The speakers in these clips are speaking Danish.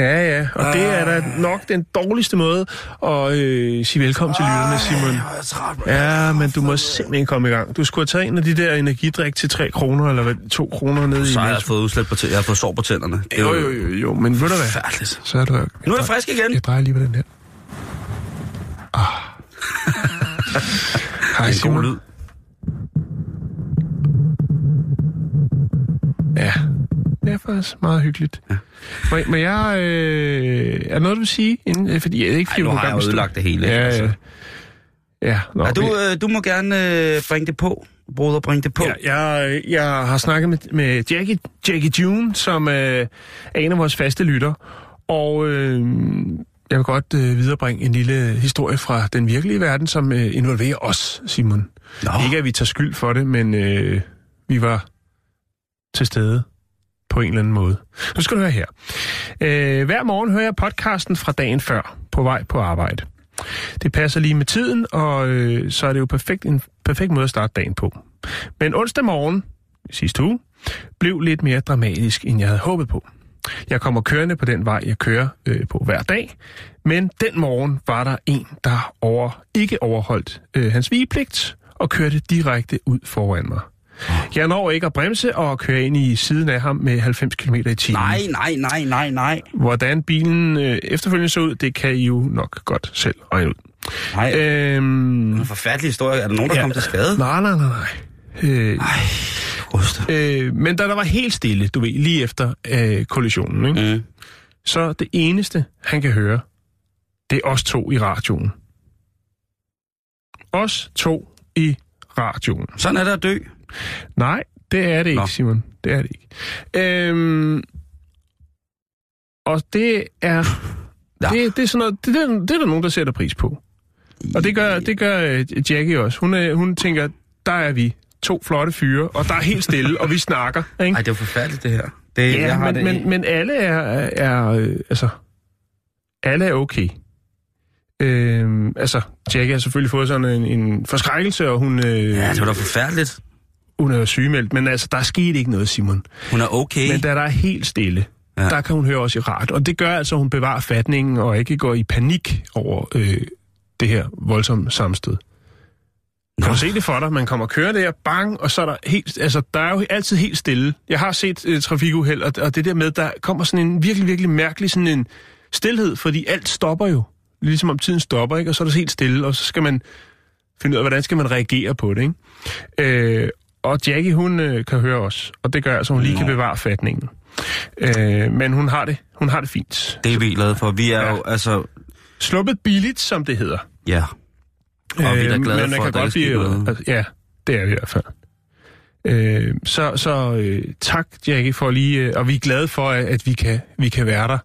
Ja, ja, og det er da nok den dårligste måde at øh, sige velkommen til lytterne, Simon. Jeg er træt. Ja, men du må simpelthen komme i gang. Du skulle have taget en af de der energidrik til 3 kroner, eller hvad, 2 kroner nede i Så har jeg fået udslæt på tænderne. Jeg har fået sår på tænderne. Det Jo, jo, jo, jo, men ved du hvad? Færdeligt. Så er du... Nu er det frisk igen. Jeg drejer lige på den her. Ah. Hej, Det er en god Simon. lyd. Ja, det er faktisk meget hyggeligt. Ja. Må, må jeg... Øh, er noget, du vil sige? Inden, øh, fordi jeg er ikke Ej, fordi, nu du er har jeg med ødelagt det hele, Ja, altså. ja. Ja, nå, Ja, du, men- øh, du må gerne øh, bringe det på, broder, bringe det på. Ja, jeg, jeg har snakket med, med Jackie, Jackie June, som øh, er en af vores faste lytter. Og øh, jeg vil godt øh, viderebringe en lille historie fra den virkelige verden, som øh, involverer os, Simon. Nå. Ikke at vi tager skyld for det, men øh, vi var til stede på en eller anden måde. Nu skal du høre her. Øh, hver morgen hører jeg podcasten fra dagen før, på vej på arbejde. Det passer lige med tiden, og øh, så er det jo perfekt, en perfekt måde at starte dagen på. Men onsdag morgen, sidste uge, blev lidt mere dramatisk, end jeg havde håbet på. Jeg kommer kørende på den vej, jeg kører øh, på hver dag, men den morgen var der en, der over, ikke overholdt øh, hans vigepligt og kørte direkte ud foran mig. Jeg når ikke at bremse og køre ind i siden af ham med 90 km i timen. Nej, nej, nej, nej, nej. Hvordan bilen øh, efterfølgende så ud, det kan I jo nok godt selv regne ud. Nej, øh, Øhm, en forfærdelig historie. Er der nogen, der ja. kom til skade? nej, nej, nej, nej. Øh, Ryste. øh, men da der var helt stille, du ved, lige efter øh, kollisionen, ikke? Mm. så det eneste, han kan høre, det er os to i radioen. Os to i radioen. Sådan er der at dø. Nej, det er det ikke, Nå. Simon. Det er det ikke. Øhm, og det er... Ja. Det, det, er sådan noget, det, det, er, det er der nogen, der sætter pris på. Og det gør, det gør øh, Jackie også. Hun, er, hun tænker, der er vi to flotte fyre, og der er helt stille, og vi snakker. Ikke? Ej, det er forfærdeligt, det her. Det, Ja, jeg har men, det, men, men alle er, er øh, altså, alle er okay. Øhm, altså, Jackie har selvfølgelig fået sådan en, en forskrækkelse, og hun, øh, Ja, det var da forfærdeligt. Hun er sygemeldt, men altså, der er sket ikke noget, Simon. Hun er okay. Men da der er helt stille, Ja. der kan hun høre os i ret. Og det gør altså, at hun bevarer fatningen og ikke går i panik over øh, det her voldsomme sammenstød. Kan Nå. du se det for dig? Man kommer og kører der, bang, og så er der helt... Altså, der er jo altid helt stille. Jeg har set øh, trafikuheld, og, og det der med, der kommer sådan en virkelig, virkelig mærkelig sådan en stillhed, fordi alt stopper jo. Ligesom om tiden stopper, ikke? Og så er det helt stille, og så skal man finde ud af, hvordan skal man reagere på det, ikke? Øh, og Jackie, hun øh, kan høre os, og det gør altså, hun lige kan bevare fatningen. Øh, men hun har det, hun har det fint. Det er vi glade for. Vi er Ja. jo, altså... Sluppet billigt, som det hedder. Ja. Og vi er da Øh, glade men for, kan at godt blive, altså, Ja, det er vi i hvert fald. Øh, så så øh, tak, Jackie, for lige... Øh, og vi er glade for, at, at vi, kan, vi kan være der.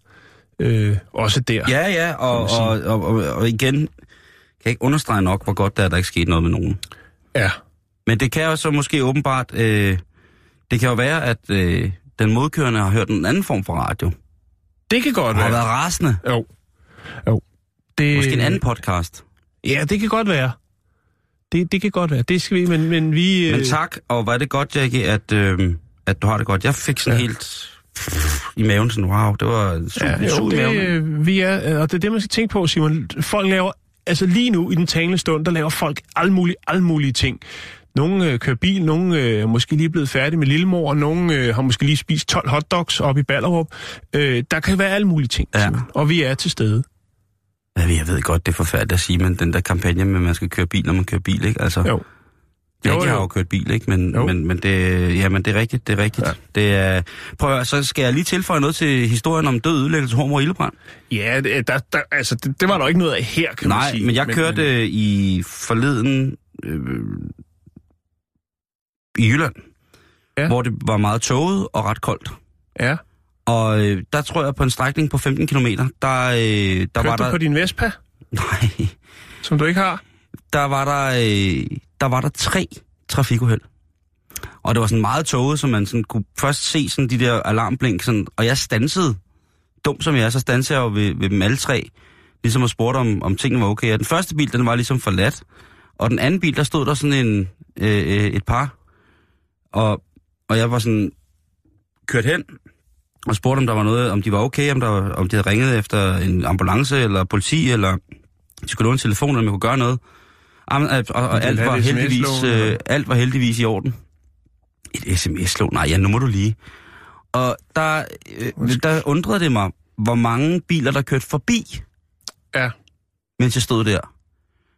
Øh, også der. Ja, ja, og, og, og, og, og igen, kan jeg ikke understrege nok, hvor godt det er, at der ikke skete noget med nogen. ja. Men det kan jo så måske åbenbart, øh, det kan jo være, at øh, den modkørende har hørt en anden form for radio. Det kan godt Og har være. været rasende. Jo. jo. Det, Måske en anden podcast. Ja, det kan godt være. Det, det kan godt være. Det skal vi, men, men vi... Men tak, og var det godt, Jackie, at, øh, at du har det godt. Jeg fik sådan Ja. helt i maven, sådan, wow, det var super, Ja, jo, super det, øh, vi er, og det er det, man skal tænke på, Simon. Folk laver, altså lige nu i den talende stund, der laver folk alle mulige, alle mulige ting. Nogle øh, kører bil, nogle øh, er måske lige blevet færdige med lillemor, og nogle øh, har måske lige spist 12 hotdogs op i Ballerup. Øh, der kan være alle mulige ting, Ja. Og vi er til stede. Ja, jeg ved godt, det er forfærdeligt at sige, men den der kampagne med, at man skal køre bil, når man kører bil, ikke? Altså, Jo. Jo, de har jo. kørt bil, ikke? Men, Jo. men, men det, ja, men det er rigtigt, det er rigtigt. Ja. Det er, prøv at, høre, så skal jeg lige tilføje noget til historien om død, ødelæggelse, hormor og ildebrand. Ja, det, der, der, altså, det, det var der ikke noget af her, kan man Nej, sige. men jeg kørte men... i forleden øh, i Jylland, Ja. hvor det var meget tåget og ret koldt. Ja, Og øh, der tror jeg på en strækning på 15 km, der, øh, der kørte var du der... på din Vespa, Nej, som du ikke har? der var der, øh, der var der tre trafikuheld. Og det var sådan meget tåget, så man sådan kunne først se sådan de der alarmblink, sådan, og jeg stansede, dum som jeg er, så stansede jeg jo ved, ved dem alle tre, ligesom og spurgte om, om tingene var okay. Og den første bil, den var ligesom forladt, og den anden bil, der stod der sådan en, øh, øh, et par, og, og jeg var sådan kørt hen, og spurgte, om der var noget, om de var okay, om, der, om de havde ringet efter en ambulance eller politi, eller de skulle låne en telefon, eller om jeg kunne gøre noget. Jamen, og, og, og Vil alt var heldigvis, øh, alt var heldigvis i orden. Et sms-lån? Nej, ja, nu må du lige. Og der, øh, der undrede det mig, hvor mange biler, der kørte forbi, Ja. mens jeg stod der.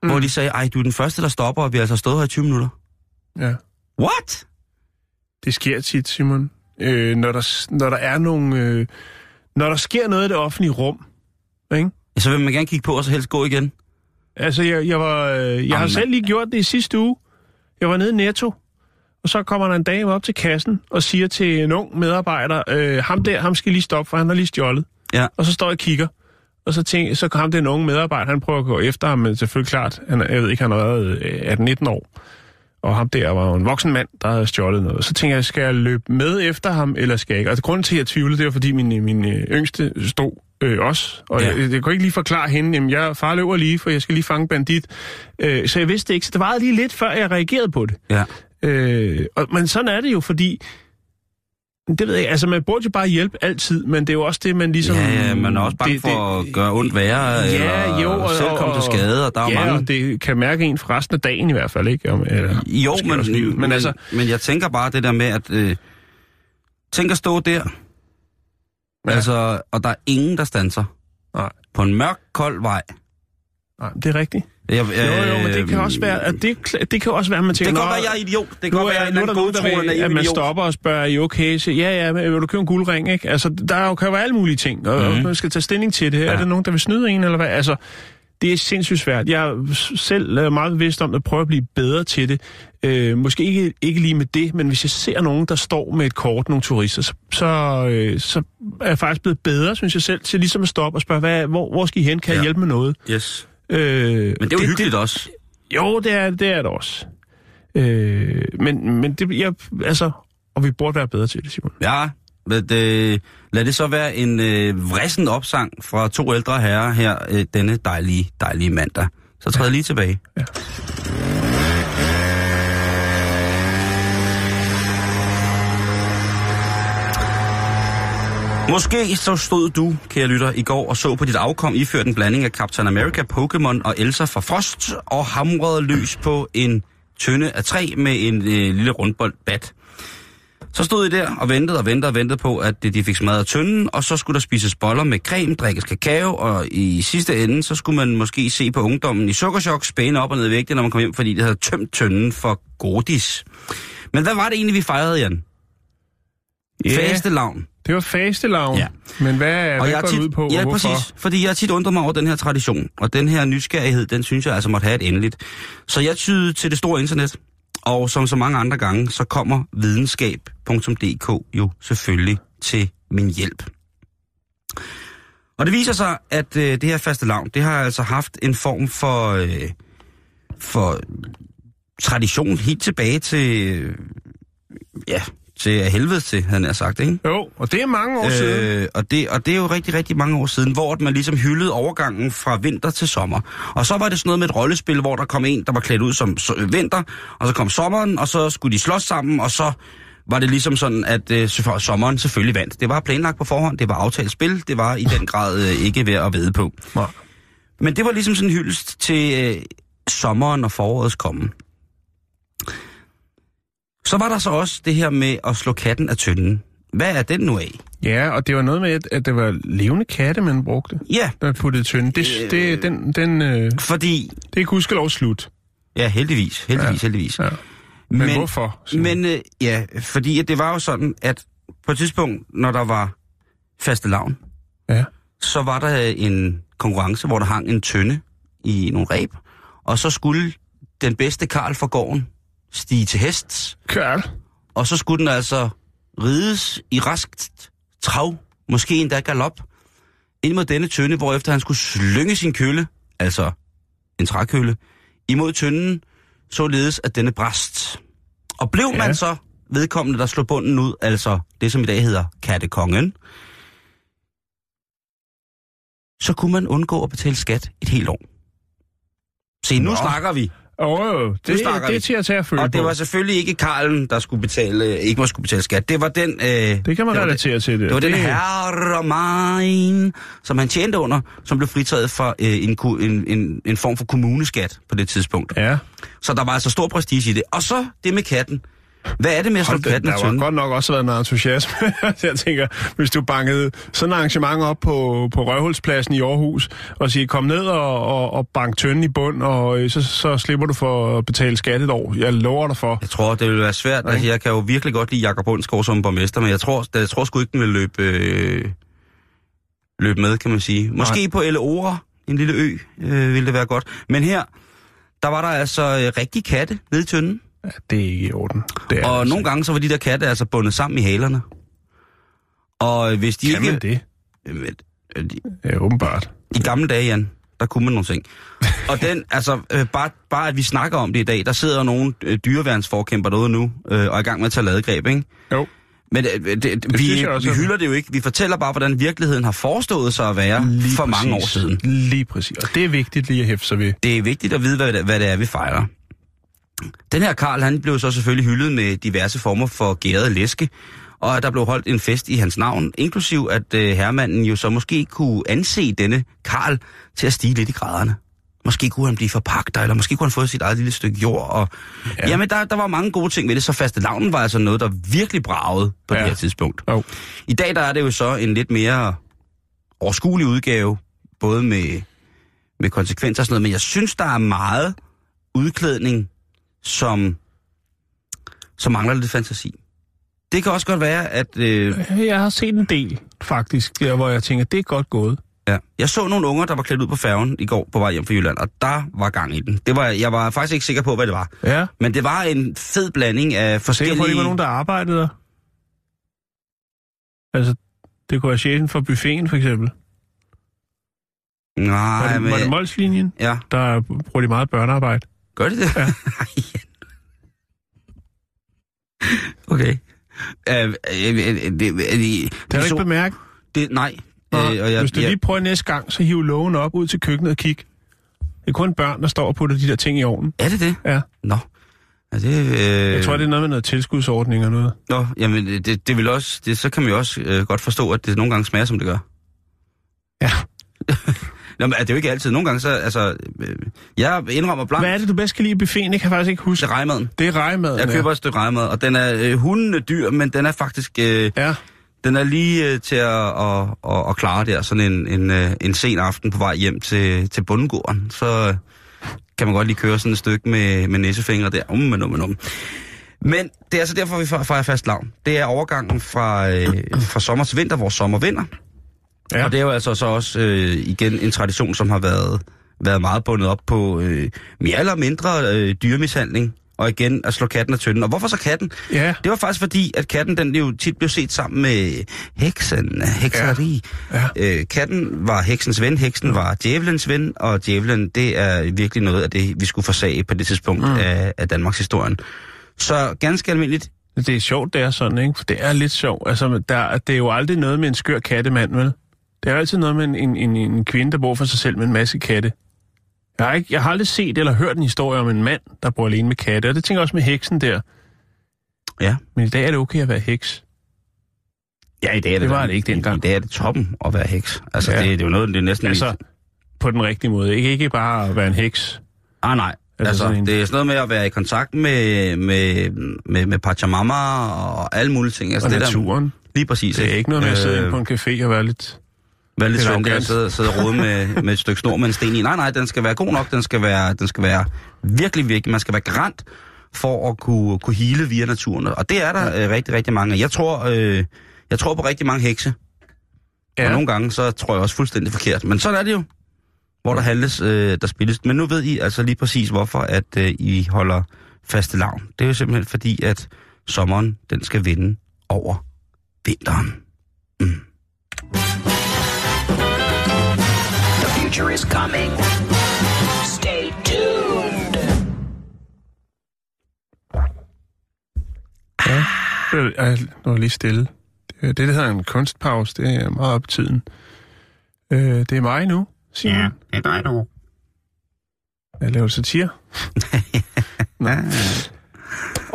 Mm. Hvor de sagde, ej, du er den første, der stopper, og vi har altså stået her i 20 minutter. Ja. What? Det sker tit, Simon. Øh, når, der, når der er nogle... Øh, når der sker noget i det offentlige rum, ikke? Ja, så vil man gerne kigge på, og så helst gå igen. Altså, jeg, jeg, var, øh, jeg har selv lige gjort det i sidste uge. Jeg var nede i Netto, og så kommer der en dame op til kassen og siger til en ung medarbejder, øh, ham der, ham skal lige stoppe, for han har lige stjålet. Ja. Og så står jeg og kigger, og så, tænker, så kom den unge medarbejder, han prøver at gå efter ham, men selvfølgelig klart, han, jeg ved ikke, han har været øh, 18-19 år. Og ham der var jo en voksen mand, der havde stjålet noget. Så tænker jeg, skal jeg løbe med efter ham, eller skal jeg ikke? Og grunden til, at jeg tvivlede, det var, fordi min, min øh, yngste stod øh, også. Og Ja. jeg, jeg kunne ikke lige forklare hende, jamen jeg far løber lige, for jeg skal lige fange bandit. Øh, så jeg vidste ikke, så det varede lige lidt, før jeg reagerede på det. Ja. Øh, og, men sådan er det jo, fordi... Det ved jeg altså man burde jo bare hjælpe altid, men det er jo også det, man ligesom... Ja, ja, man er også bange det, for at gøre ondt værre, eller jo, og, selv komme til skade, og der er ja, mange... og det kan mærke en for resten af dagen i hvert fald, ikke? Om, eller, Jo, men, livet. men, men, altså... men jeg tænker bare det der med, at... Øh, tænk at stå der, Ja. ja. altså, og der er ingen, der standser. Nej. På en mørk, kold vej. Nej, det er rigtigt. Jeg, Jo, jo, men det kan også være, at det, det kan også være, at man Det tænker... kan godt "Nå, være, jeg er idiot. Det kan godt være, er jeg er vil, at man stopper og spørger, er I okay? Så, ja, ja, men vil du købe en guldring, ikke? Altså, der er jo, kan jo være alle mulige ting, og, mm. Man skal tage stilling til det. Ja. Er der nogen, der vil snyde en, eller hvad? Altså, det er sindssygt svært. Jeg er selv øh, meget bevidst om at prøve at blive bedre til det. Øh, måske ikke, ikke lige med det, men hvis jeg ser nogen, der står med et kort, nogle turister, så, så, øh, så er jeg faktisk blevet bedre, synes jeg selv, til ligesom at stoppe og spørge, hvad, hvor, hvor skal I hen? Kan jeg Ja. hjælpe med noget? Yes. Øh, Men det er jo det, hyggeligt det, også. Jo, det er det, er det også. Øh, men, men det, jeg, altså, og vi burde være bedre til det, Simon. Ja, men det, lad det så være en øh, vrissen opsang fra to ældre herrer her øh, denne dejlige, dejlige mandag. Så træder jeg lige tilbage. Ja. Måske så stod du, kære lytter, i går og så på dit afkom iført en blanding af Captain America, Pokémon og Elsa fra Frost, og hamrede løs på en tønde af træ med en øh, lille rundbold bat. Så stod I der og ventede og ventede og ventede på, at de fik smadret tønden, og så skulle der spises boller med creme, drikkes kakao, og i sidste ende, så skulle man måske se på ungdommen i sukkerchok spæne op og ned i vægten, når man kom hjem, fordi det havde tømt tønden for godis. Men hvad var det egentlig, vi fejrede, Jan? Ja, Fastelavn. Det var fastelavn. Ja. Men hvad, hvad Og jeg går tit, ud på, og ja, hvorfor? præcis, fordi jeg tit undret mig over den her tradition, og den her nysgerrighed, den synes jeg altså måtte have et endeligt. Så jeg tydede til det store internet, og som så mange andre gange, så kommer videnskab.dk jo selvfølgelig til min hjælp. Og det viser sig, at øh, det her faste lavn, det har altså haft en form for, øh, for tradition helt tilbage til, øh, ja, til helvede til, havde jeg sagt, ikke? Jo, og det er mange år øh, siden. Og, det, og det er jo rigtig, rigtig mange år siden, hvor man ligesom hyldede overgangen fra vinter til sommer. Og så var det sådan noget med et rollespil, hvor der kom en, der var klædt ud som so- vinter, og så kom sommeren, og så skulle de slås sammen, og så var det ligesom sådan, at øh, sommeren selvfølgelig vandt. Det var planlagt på forhånd, det var aftalt spil, det var i den grad øh, ikke ved at vede på. Nej. Men det var ligesom sådan en hyldest til øh, sommeren og forårets komme. Så var der så også det her med at slå katten af tynden. Hvad er den nu af? Ja, og det var noget med, at, det var levende katte, man brugte, Ja, der puttede tynde. Det, Øh. det, den, den, øh, fordi det er gudskelov slut. Ja, heldigvis. Heldigvis, ja. heldigvis. Ja. Men, men hvorfor? Men øh, ja, fordi at det var jo sådan, at på et tidspunkt, når der var faste lavn, Ja. så var der en konkurrence, hvor der hang en tønde i nogle ræb, og så skulle den bedste Karl fra gården stige til hest, Kørl. og så skulle den altså rides i raskt trav, måske endda galop, ind mod denne tønde, hvorefter han skulle slynge sin kølle, altså en trækølle, imod tønden, således at denne brast. Og blev Ja. man så vedkommende, der slog bunden ud, altså det, som i dag hedder kattekongen, så kunne man undgå at betale skat et helt år. Se, nu Nå. snakker vi. Åh, oh, det, det vi. er til at tage at føle Og det på. var selvfølgelig ikke Karlen, der skulle betale, ikke må skulle betale skat. Det var den... Øh, det Det kan man var relatere til det. Det var den det, herre mine, som han tjente under, som blev fritaget for øh, en, en, en, en form for kommuneskat på det tidspunkt. Ja, Så der var altså stor prestige i det. Og så det med katten. Hvad er det med at slå Hold katten der tønden? godt nok også været noget entusiasme. Jeg tænker, hvis du bankede sådan et arrangement op på, på Røvhulspladsen i Aarhus, og siger, kom ned og, og, og bank tønden i bund, og øh, så, så slipper du for at betale skat et år. Jeg lover dig for. Jeg tror, det vil være svært. Nej. Altså, jeg kan jo virkelig godt lide Jakob Bundsgaard som borgmester, men jeg tror, jeg tror sgu ikke, den vil løbe, øh, løbe med, kan man sige. Måske på Elleore, en lille ø, øh, ville det være godt. Men her, der var der altså øh, rigtige katte nede i tønden. Ja, det er ikke i orden. Det er Og altså nogle gange så var de der katte altså bundet sammen i halerne. Og øh, hvis de ikke. Kan ikke... man det? Øh, de- Ja, åbenbart. I gamle dage, Jan, der kunne man nogle ting. Og den, altså, øh, bare, bare at vi snakker om det i dag, der sidder nogle øh, dyreværnsforkæmper derude nu, øh, og er i gang med at tage ladegreb, ikke? Jo. Men øh, det, det, vi, også, vi hylder det jo ikke. Vi fortæller bare, hvordan virkeligheden har forestået sig at være Lige for mange år præcis. siden. Lige præcis. Og det er vigtigt lige at hæfte sig ved. Det er vigtigt at vide, hvad det, hvad det er, vi fejrer. Den her Karl, han blev så selvfølgelig hyldet med diverse former for gærede læske, og at der blev holdt en fest i hans navn, inklusiv at øh, herremanden jo så måske kunne anse denne Karl til at stige lidt i graderne. Måske kunne han blive forpagter, eller måske kunne han få sit eget lille stykke jord. Og... Ja. Ja. Jamen, der, der var mange gode ting ved det, så faste lavnen var altså noget, der virkelig bragede på Ja. det her tidspunkt. Jo. I dag der er det jo så en lidt mere overskuelig udgave, både med, med konsekvenser og sådan noget, men jeg synes, der er meget udklædning, som, som mangler lidt fantasi. Det kan også godt være, at... Øh, Jeg har set en del, faktisk, der hvor jeg tænker, det er godt gået. ja. Jeg så nogle unger, der var klædt ud på færgen i går på vej hjem fra Jylland, og der var gang i den. Det var, jeg var faktisk ikke sikker på, hvad det var. Ja. Men det var en fed blanding af forskellige... på, at det var nogen, der arbejdede der? Altså, det kunne være chefen for buffeten, for eksempel. Nej, var, det, men... var det Molslinjen? Ja, Der bruger de meget børnearbejde. Gør det det? Ja. okay. Øh, øh, øh, øh, det, øh, Det har du ikke bemærket? det, nej. Øh, og jeg, Hvis du jeg, lige prøver næste gang, så hiv lågen op ud til køkkenet og kig. Det er kun børn, der står og putter de der ting i ovnen. Er det det? Ja. Nå. Er det, øh, Jeg tror, det er noget med noget tilskudsordning og noget. Nå, jamen, det, det vil også, det, så kan man jo også øh, godt forstå, at det nogle gange smager, som det gør. Ja. Nå, men det er jo ikke altid. Nogle gange så, altså, øh, jeg indrømmer blankt, Hvad er det, du bedst kan lide i buffeten? Det kan jeg faktisk ikke huske. til rejmaden. Det er rejmaden, Jeg køber et stykke rejmad, og den er øh, hundene dyr, men den er faktisk, øh, ja. ja. den er lige øh, til at, at, at, at klare der, sådan en, en, øh, en sen aften på vej hjem til, til bundegården. Så øh, kan man godt lige køre sådan et stykke med, med næsefingre der. Um, um, um, um. Men det er altså derfor, vi fejrer fast lavn. Det er overgangen fra, øh, fra sommer til vinter, hvor sommer vinder. Ja. Ja. Og det er jo altså så også øh, igen en tradition, som har været, været meget bundet op på øh, mere eller mindre øh, dyremishandling. Og igen at slå katten af tønden. Og hvorfor så katten? ja. Det var faktisk fordi, at katten den jo tit blev set sammen med heksen, hekseri. Ja. Øh, katten var heksens ven, heksen var djævelens ven, og djævelen, det er virkelig noget af det, vi skulle forsage på det tidspunkt mm. af, af Danmarks historien. Så ganske almindeligt, Det er sjovt, det er sådan, ikke? For det er lidt sjovt. Altså, der, det er jo aldrig noget med en skør kattemand, vel? Det er altid noget med en, en, en, en kvinde, der bor for sig selv med en masse katte. Jeg har, ikke, jeg har aldrig set eller hørt en historie om en mand, der bor alene med katte, og det tænker jeg også med heksen der. ja. Men i dag er det okay at være heks. Ja, i dag er det, Det var det ikke dengang. I dag er det toppen at være heks. Altså, Ja. det, det er jo noget, det er næsten... Altså, på den rigtige måde. Ikke, ikke bare at være en heks. Ah, nej. Altså Altså, sådan en- det er sådan noget med at være i kontakt med, med, med, med Pachamama og alle mulige ting. Altså, Og det naturen. Der, lige præcis. Det er ikke noget med at sidde Øh, inde på en café og være lidt... Være lidt og arrogant. sidde, sidde og rode med, med et stykke snor med en sten i. Nej, nej, den skal være god nok. Den skal være, den skal være virkelig, virkelig. Man skal være garant for at kunne, kunne hele via naturen. Og det er der øh, rigtig, rigtig mange af. Jeg tror, øh, jeg tror på rigtig mange hekse. Ja. Og nogle gange, så tror jeg også fuldstændig forkert. Men sådan er det jo, hvor der handles, øh, der spilles. Men nu ved I altså lige præcis, hvorfor at øh, I holder faste lavn. Det er jo simpelthen fordi, at sommeren, den skal vinde over vinteren. Mm. Future is coming. Stay tuned. Ja. Øh, Jeg nu er lige stille. Det, er det, der hedder en kunstpause, det er meget op i tiden. Øh, det er mig nu, Simon. Ja. det er dig nu. Jeg laver satire. Nå.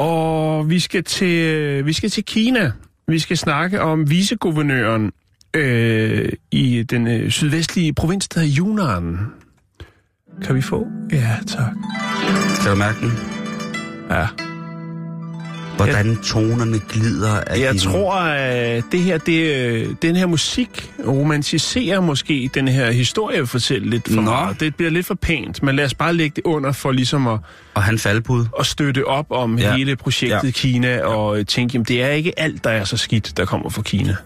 Og vi skal til vi skal til Kina. Vi skal snakke om viceguvernøren øh, i den øh, sydvestlige provins, der hedder Yunnan. Kan vi få? Ja, tak. Skal du mærke den? Ja. Hvordan tonerne glider af Jeg din- tror, at det her, det, øh, den her musik romantiserer måske den her historie fortælle lidt for Nå. meget. Det bliver lidt for pænt, men lad os bare lægge det under for ligesom at, Og han faldbud. at støtte op om Ja. ja. hele projektet Ja. ja. Kina og øh, tænke, jamen det er ikke alt, der er så skidt, der kommer fra Kina.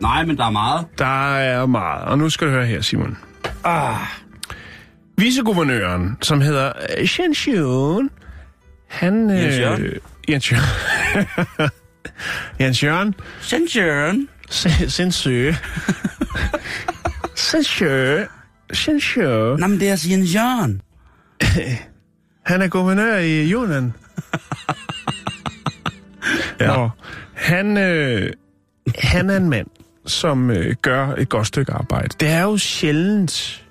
Nej, men der er meget. Der er meget. Og nu skal du høre her, Simon. Ah. Viceguvernøren, som hedder øh, Shen Xion, han... Jens Jørgen? Øh, Jens Jørgen. Jens Jørgen. Shenzhen. Sensø. Sensø. Sensø. Nå, men det er altså Jens Jørgen. Han er guvernør i Yunnan. ja. Nå, han, øh, han er en mand, som øh, gør et godt stykke arbejde. Det er jo sjældent...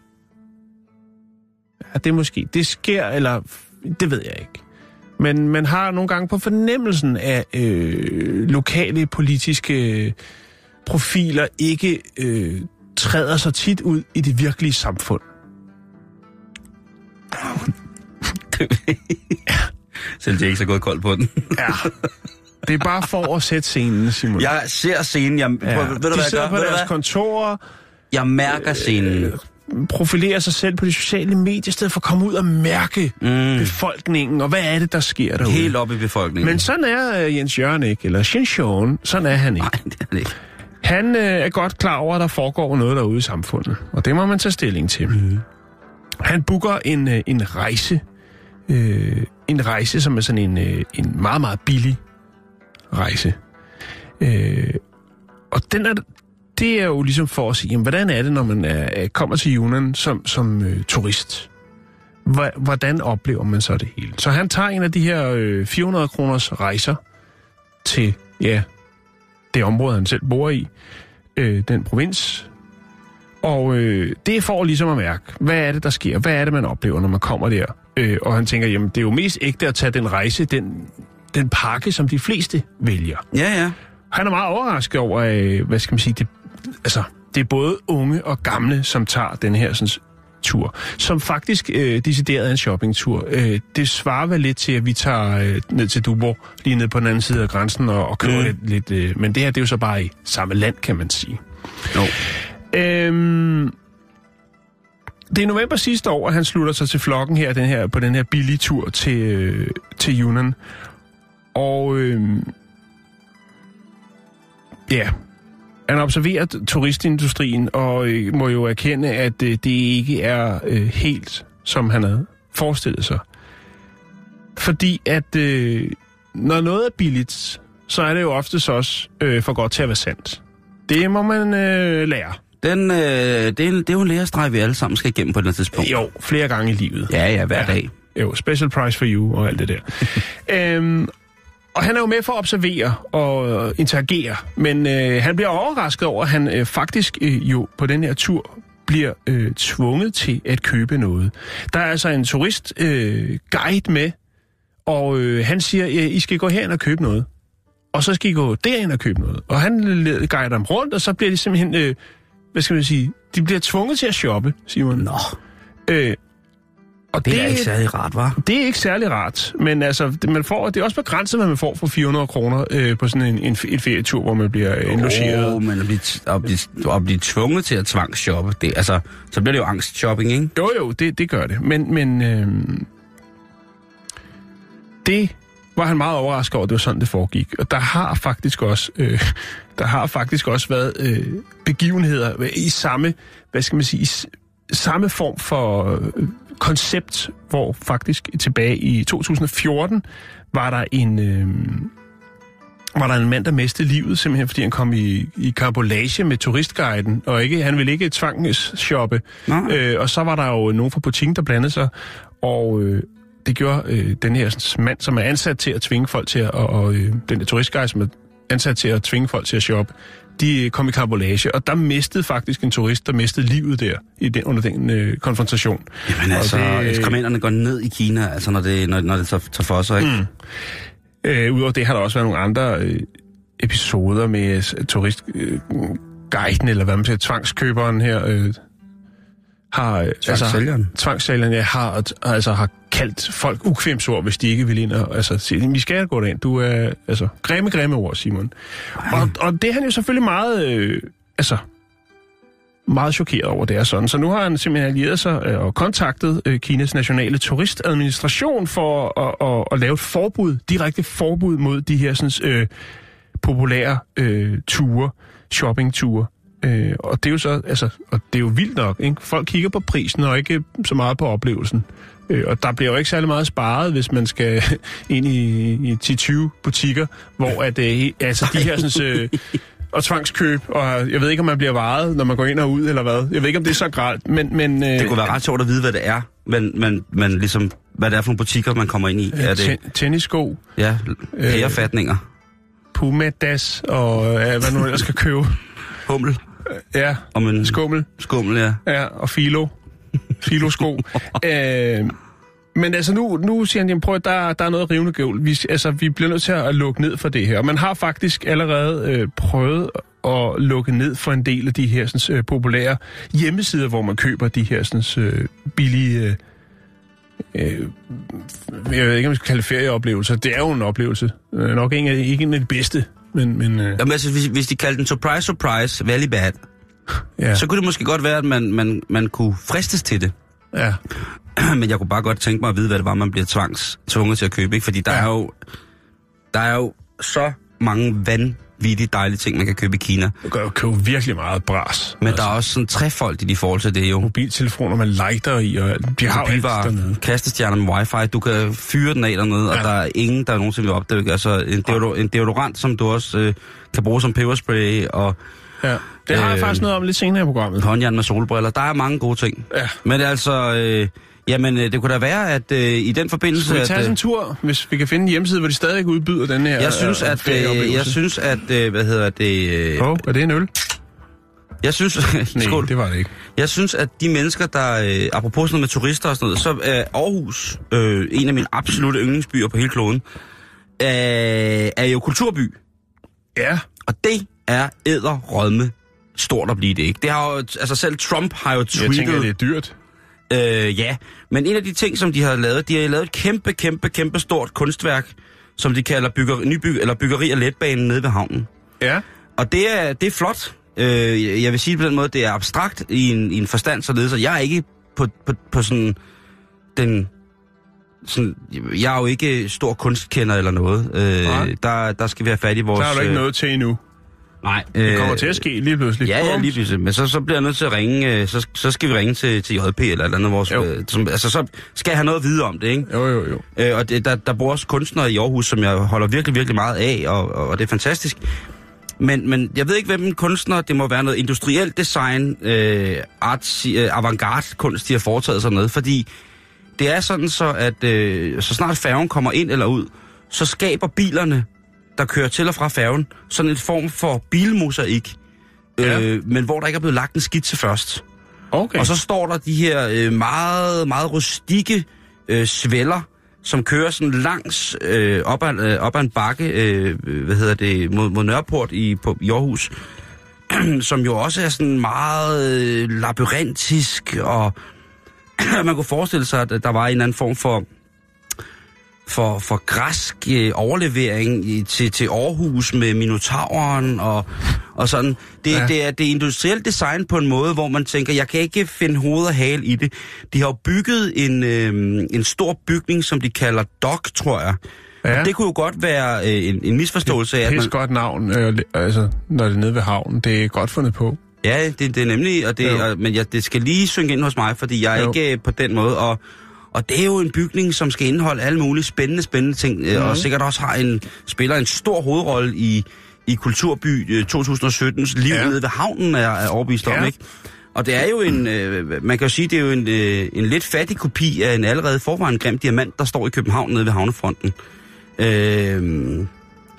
Ja, det måske... Det sker, eller... Det ved jeg ikke. Men man har nogle gange på fornemmelsen af øh, lokale politiske profiler ikke øh, træder så tit ud i det virkelige samfund. Selv det er ikke så gået koldt på den. Ja. Det er bare for at sætte scenen, Simon. Jeg ser scenen. Jeg, ja. prøv, ved du, hvad de jeg sidder gør? på Ved deres hvad? kontorer, Jeg mærker scenen. profilerer sig selv på de sociale medier, i stedet for at komme ud og mærke Mm. befolkningen, og hvad er det, der sker derude. Helt op i befolkningen. Men sådan er uh, Jens Jørgen ikke, eller Shinshon, sådan er han ikke. Nej, det er det ikke. Han øh, er godt klar over, at der foregår noget derude i samfundet, og det må man tage stilling til. Mm. Han booker en, øh, en rejse, øh, en rejse, som er sådan en, øh, en meget, meget billig rejse. Øh, og den er, det er jo ligesom for at sige, jamen, hvordan er det, når man er, kommer til Yunnan som, som øh, turist? Hvordan oplever man så det hele? Så han tager en af de her øh, 400 kroners rejser til, ja, det område, han selv bor i, øh, den provins. Og øh, det får ligesom at mærke, hvad er det, der sker? Hvad er det, man oplever, når man kommer der? Øh, og han tænker, jamen det er jo mest ægte at tage den rejse, den, den pakke, som de fleste vælger. Ja, ja. Han er meget overrasket over, øh, hvad skal man sige, det, altså, det er både unge og gamle, som tager den her sådan, tur, som faktisk øh, decideret er en shoppingtur. Øh, det svarer vel lidt til, at vi tager øh, ned til Duborg, lige ned på den anden side af grænsen, og, og køber Mm. lidt, lidt øh, men det her, det er jo så bare i samme land, kan man sige. Jo. Øhm, det er november sidste år, at han slutter sig til flokken her, den her på den her billige tur til, øh, til Yunnan. Og øhm, ja, han observerer turistindustrien og øh, må jo erkende, at øh, det ikke er øh, helt, som han havde forestillet sig. Fordi at øh, når noget er billigt, så er det jo oftest også øh, for godt til at være sandt. Det må man øh, lære. Den, øh, det, er, en- det er jo en lærestreg, vi alle sammen skal igennem på et eller andet tidspunkt. Jo, flere gange i livet. Ja, ja, hver Ja. dag. Jo, special price for you og alt det der. øhm, og han er jo med for at observere og øh, interagere, men øh, han bliver overrasket over, at han øh, faktisk øh, jo på den her tur bliver øh, tvunget til at købe noget. Der er altså en turist øh, guide med, og øh, han siger, ja, I skal gå herind og købe noget. Og så skal I gå derind og købe noget. Og han guider dem rundt, og så bliver de simpelthen, øh, hvad skal man sige, de bliver tvunget til at shoppe, Simon. Nå, Øh, og det er ikke særlig rart, var. det er ikke særlig rart, men altså, det, man får, det er også begrænset, hvad man får for 400 kroner øh, på sådan en, en, en ferietur, hvor man bliver øh, indlogeret. Oh, men at blive, at, blive, at blive tvunget til at tvangsshoppe, det, altså, så bliver det jo angstshopping, ikke? Jo, jo, det, det gør det. Men, men øh, det var han meget overrasket over, at det var sådan, det foregik. Og der har faktisk også, øh, der har faktisk også været øh, begivenheder i samme, hvad skal man sige, i samme form for øh, koncept, hvor faktisk tilbage i 2014 var der en... Øh, var der en mand, der mistede livet, simpelthen fordi han kom i, i karbolage med turistguiden, og ikke, han ville ikke tvangsshoppe. Øh, og så var der jo nogen fra butikken, der blandede sig, og øh, det gjorde øh, den her sådan, mand, som er ansat til at tvinge folk til at, og, og øh, den der turistguide, som er ansat til at tvinge folk til at shoppe, de øh, kom i karbolage, og der mistede faktisk en turist, der mistede livet der i den, under den øh, konfrontation. Jamen altså, Og det... det- ekskrementerne går ned i Kina, altså når det, når, når det tager, tager for sig, ikke? Mm. Øh, Udover det har der også været nogle andre øh, episoder med øh, turistguiden, øh, guiden, eller hvad man siger, tvangskøberen her, øh, har... Øh, Tvangssælgeren. tvangssælgeren, ja, har, altså, har kaldt folk ukvemsord, hvis de ikke vil ind og altså, sige, vi skal gå derind. Du er, altså, grimme, grimme ord, Simon. Og, og det er han jo selvfølgelig meget, øh, altså, meget chokeret over, det er sådan. Så nu har han simpelthen allieret sig øh, og kontaktet øh, Kinas nationale turistadministration for at, at, at lave et forbud, direkte forbud mod de her sådan, øh, populære øh, ture, shoppingture. Øh, og det er jo så, altså, og det er jo vildt nok, ikke? Folk kigger på prisen og ikke så meget på oplevelsen. Øh, og der bliver jo ikke særlig meget sparet, hvis man skal ind i, i 10-20 butikker, hvor at, øh, altså de her sådan, øh, og tvangskøb, og jeg ved ikke, om man bliver varet, når man går ind og ud, eller hvad. Jeg ved ikke, om det er så gralt, men... men øh, Det kunne være ret sjovt at vide, hvad det er, men, men, men ligesom, hvad det er for nogle butikker, man kommer ind i. Er det, ten- tennissko, ja, ærefatninger, Pumadas, og øh, hvad nu ellers skal købe. hummel, Ja, og en skummel. skummel, ja. Ja, og filo. Filosko. øh, men altså nu, nu siger han, jamen prøv at der, der er noget rivende gøvl. Vi, altså, vi bliver nødt til at lukke ned for det her. Og man har faktisk allerede øh, prøvet at lukke ned for en del af de her sådan, øh, populære hjemmesider, hvor man køber de her sådan, øh, billige... Øh, øh, jeg ved ikke, om vi skal kalde det ferieoplevelser. Det er jo en oplevelse. Øh, nok en af, ikke en af de bedste, men... men øh, Jamen, altså, hvis, hvis de kaldte den surprise, surprise, very bad, ja, så kunne det måske godt være, at man, man, man kunne fristes til det. ja. Men jeg kunne bare godt tænke mig at vide, hvad det var, man bliver tvangs tvunget til at købe. Ikke? Fordi der, Ja. er jo, der er jo så mange vanvittigt dejlige ting, man kan købe i Kina. Du kan jo købe virkelig meget bras. Men der er også sådan trefoldigt i forhold til det jo. mobiltelefoner med lighter i, og de har jo Mobilvarer, dernede. kastestjerner med wifi, du kan fyre den af dernede, ja. Ja. og der er ingen, der nogensinde vil opdage. Altså en, deodor, en deodorant, som du også øh, kan bruge som peberspray, og Ja. Det har jeg Øh, faktisk noget om lidt senere i programmet. håndjern med solbriller. Der er mange gode ting. Ja. Men altså, øh, jamen øh, det kunne da være, at øh, i den forbindelse... Skal vi at, tage øh, sådan en tur, hvis vi kan finde en hjemmeside, hvor de stadig udbyder den her jeg synes, øh, at, øh, jeg synes, at, øh, hvad hedder det, øh, oh, er det en øl? jeg synes, Nej, skål. det var det ikke. Jeg synes, at de mennesker, der, øh, apropos sådan noget med turister og sådan noget, så er Aarhus øh, en af mine absolutte yndlingsbyer på hele kloden, øh, er jo kulturby. Ja. Og det er æderrødme stort at blive det, ikke? Det har jo, altså selv Trump har jo Jeg tweetet... tænker, det er dyrt. Øh, ja, men en af de ting, som de har lavet, de har lavet et kæmpe, kæmpe, kæmpe stort kunstværk, som de kalder bygger, nybyg, eller byggeri af letbanen nede ved havnen. Ja. Og det er, det er flot. Øh, jeg vil sige på den måde, det er abstrakt i en, i en forstand, således at jeg er ikke på, på, på sådan den... Sådan, jeg er jo ikke stor kunstkender eller noget. Øh, Nej. der, der skal vi have fat i vores... Så har du ikke øh, noget til endnu. Nej. Det kommer til at ske lige pludselig. Ja, ja, lige pludselig. Men så, så bliver jeg nødt til at ringe, øh, så, så skal vi ringe til, til JP eller et eller andet. Vores, øh, som, altså, så skal jeg have noget at vide om det, ikke? Jo, jo, jo. Øh, og det, der, der bor også kunstnere i Aarhus, som jeg holder virkelig, virkelig meget af, og, og, og det er fantastisk. Men, men jeg ved ikke, hvem kunstner, det må være noget industrielt design, øh, art, øh, avantgarde kunst, de har foretaget sig noget, fordi det er sådan så, at øh, så snart færgen kommer ind eller ud, så skaber bilerne, der kører til og fra færgen, sådan en form for bilmosaik, Ja. øh, men hvor der ikke er blevet lagt en skitse først. Okay. Og så står der de her øh, meget, meget rustikke øh, svælder, som kører sådan langs øh, op, ad, øh, op ad en bakke, øh, hvad hedder det, mod, mod Nørreport i, på, i Aarhus, som jo også er sådan meget øh, labyrintisk, og man kunne forestille sig, at der var en anden form for for, for græsk øh, overlevering i, til, til Aarhus med Minotauren og, og sådan. Det, Ja. det, er, det er industrielt design på en måde, hvor man tænker, jeg kan ikke finde hoved og hale i det. De har jo bygget en, øh, en stor bygning, som de kalder DOC, tror jeg, Ja. Og det kunne jo godt være øh, en, en misforståelse af, at man... godt navn, øh, altså, når det er nede ved havnen. Det er godt fundet på. Ja, det, det er nemlig, og det, og, men ja, det skal lige synge ind hos mig, fordi jeg er jo. ikke øh, på den måde, og, og det er jo en bygning, som skal indeholde alle mulige spændende, spændende ting, mm. og sikkert også har en, spiller en stor hovedrolle i, i Kulturby 2017's liv ja. nede ved havnen, er, er overbevist ja. om, ikke? Og det er jo en, øh, man kan jo sige, det er jo en, øh, en lidt fattig kopi af en allerede forvejen grim diamant, der står i København nede ved havnefronten. Øh,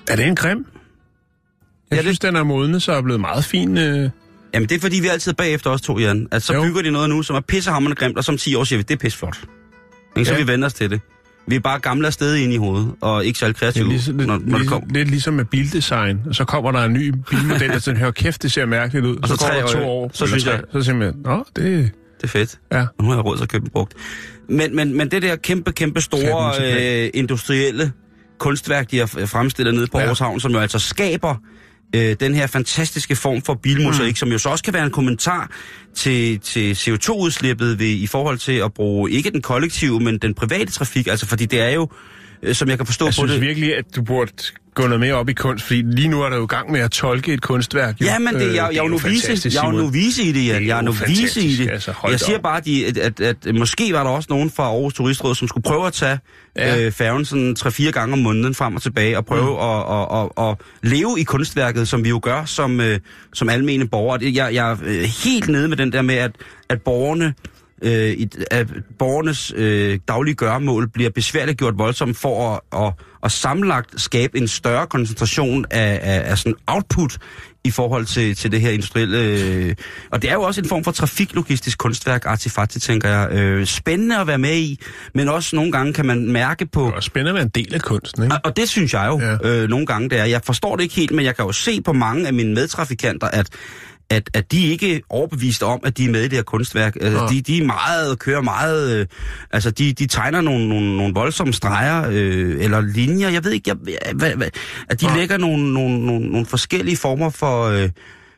er det en grim? Jeg ja, synes, det... den er modnet, så er blevet meget fin. Øh... Jamen, det er fordi, vi altid er bagefter os to, Jan. Altså, så jo. bygger de noget nu, som er pissehammerende grimt, og som 10 år siger vi, det er pisseflot. Ikke? Så ja. vi vender os til det. Vi er bare gamle afsted ind i hovedet, og ikke så kreative, det er ligesom, når, når det kommer. Lidt ligesom med bildesign, og så kommer der en ny bilmodel, og så hører kæft, det ser mærkeligt ud. Og så, så går der to år, så, synes jeg, så man, nå, det... Det er fedt. Ja. Nu har jeg råd til at købe en brugt. Men, men, men det der kæmpe, kæmpe store øh, industrielle kunstværk, de har fremstillet nede på ja. Aarhus Havn, som jo altså skaber øh, den her fantastiske form for bilmotorik, mm. som jo så også kan være en kommentar til, til CO2-udslippet ved, i forhold til at bruge ikke den kollektive, men den private trafik. Altså, fordi det er jo, øh, som jeg kan forstå jeg på det... Jeg synes virkelig, at du burde gå noget mere op i kunst, fordi lige nu er der jo gang med at tolke et kunstværk. Jo. Ja, men det, jeg, jeg, jeg, er jo vise, jeg er jo vise i det, Jan. Jeg er nu vise i det. Altså, jeg siger bare, at, at, at, at måske var der også nogen fra Aarhus Turistråd, som skulle prøve at tage ja. øh, færgen sådan 3-4 gange om måneden frem og tilbage, og prøve mm. at, at, at, at leve i kunstværket, som vi jo gør som, øh, som almene borgere. Jeg, jeg er øh, helt nede med den der med, at, at borgerne øh, i, at borgernes øh, daglige gøremål bliver besværligt gjort voldsomt for at, at, at sammenlagt skabe en større koncentration af, af, af sådan output i forhold til, til det her industrielle... Øh, og det er jo også en form for trafiklogistisk kunstværk, artefakt, tænker jeg. Øh, spændende at være med i, men også nogle gange kan man mærke på... Er spændende at være en del af kunsten, ikke? Og, og det synes jeg jo ja. øh, nogle gange, det er. Jeg forstår det ikke helt, men jeg kan jo se på mange af mine medtrafikanter, at at, at de ikke er overbevist om, at de er med i det her kunstværk. Altså, ja. de, de er meget, kører meget, øh, altså de, de tegner nogle, nogle, nogle voldsomme streger, øh, eller linjer, jeg ved ikke, jeg, hvad, hvad, at de ja. lægger nogle, nogle, nogle, nogle forskellige former for... Øh,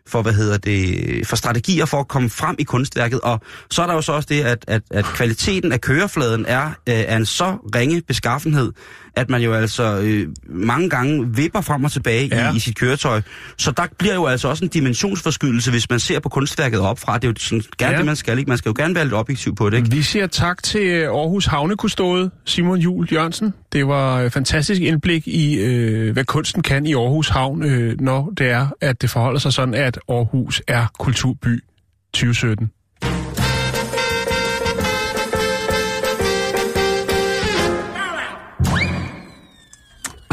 for, hvad hedder det, for strategier for at komme frem i kunstværket. Og så er der jo så også det, at, at, at kvaliteten af kørefladen er øh, af en så ringe beskaffenhed, at man jo altså øh, mange gange vipper frem og tilbage ja. i, i sit køretøj. Så der bliver jo altså også en dimensionsforskydelse, hvis man ser på kunstværket opfra. Det er jo sådan, gerne ja. det, man skal. Ikke? Man skal jo gerne være lidt objektiv på det. Ikke? Vi siger tak til Aarhus Havnekustode, Simon Jul Jørgensen. Det var fantastisk indblik i, øh, hvad kunsten kan i Aarhus Havn, øh, når det er, at det forholder sig sådan, at Aarhus er kulturby 2017.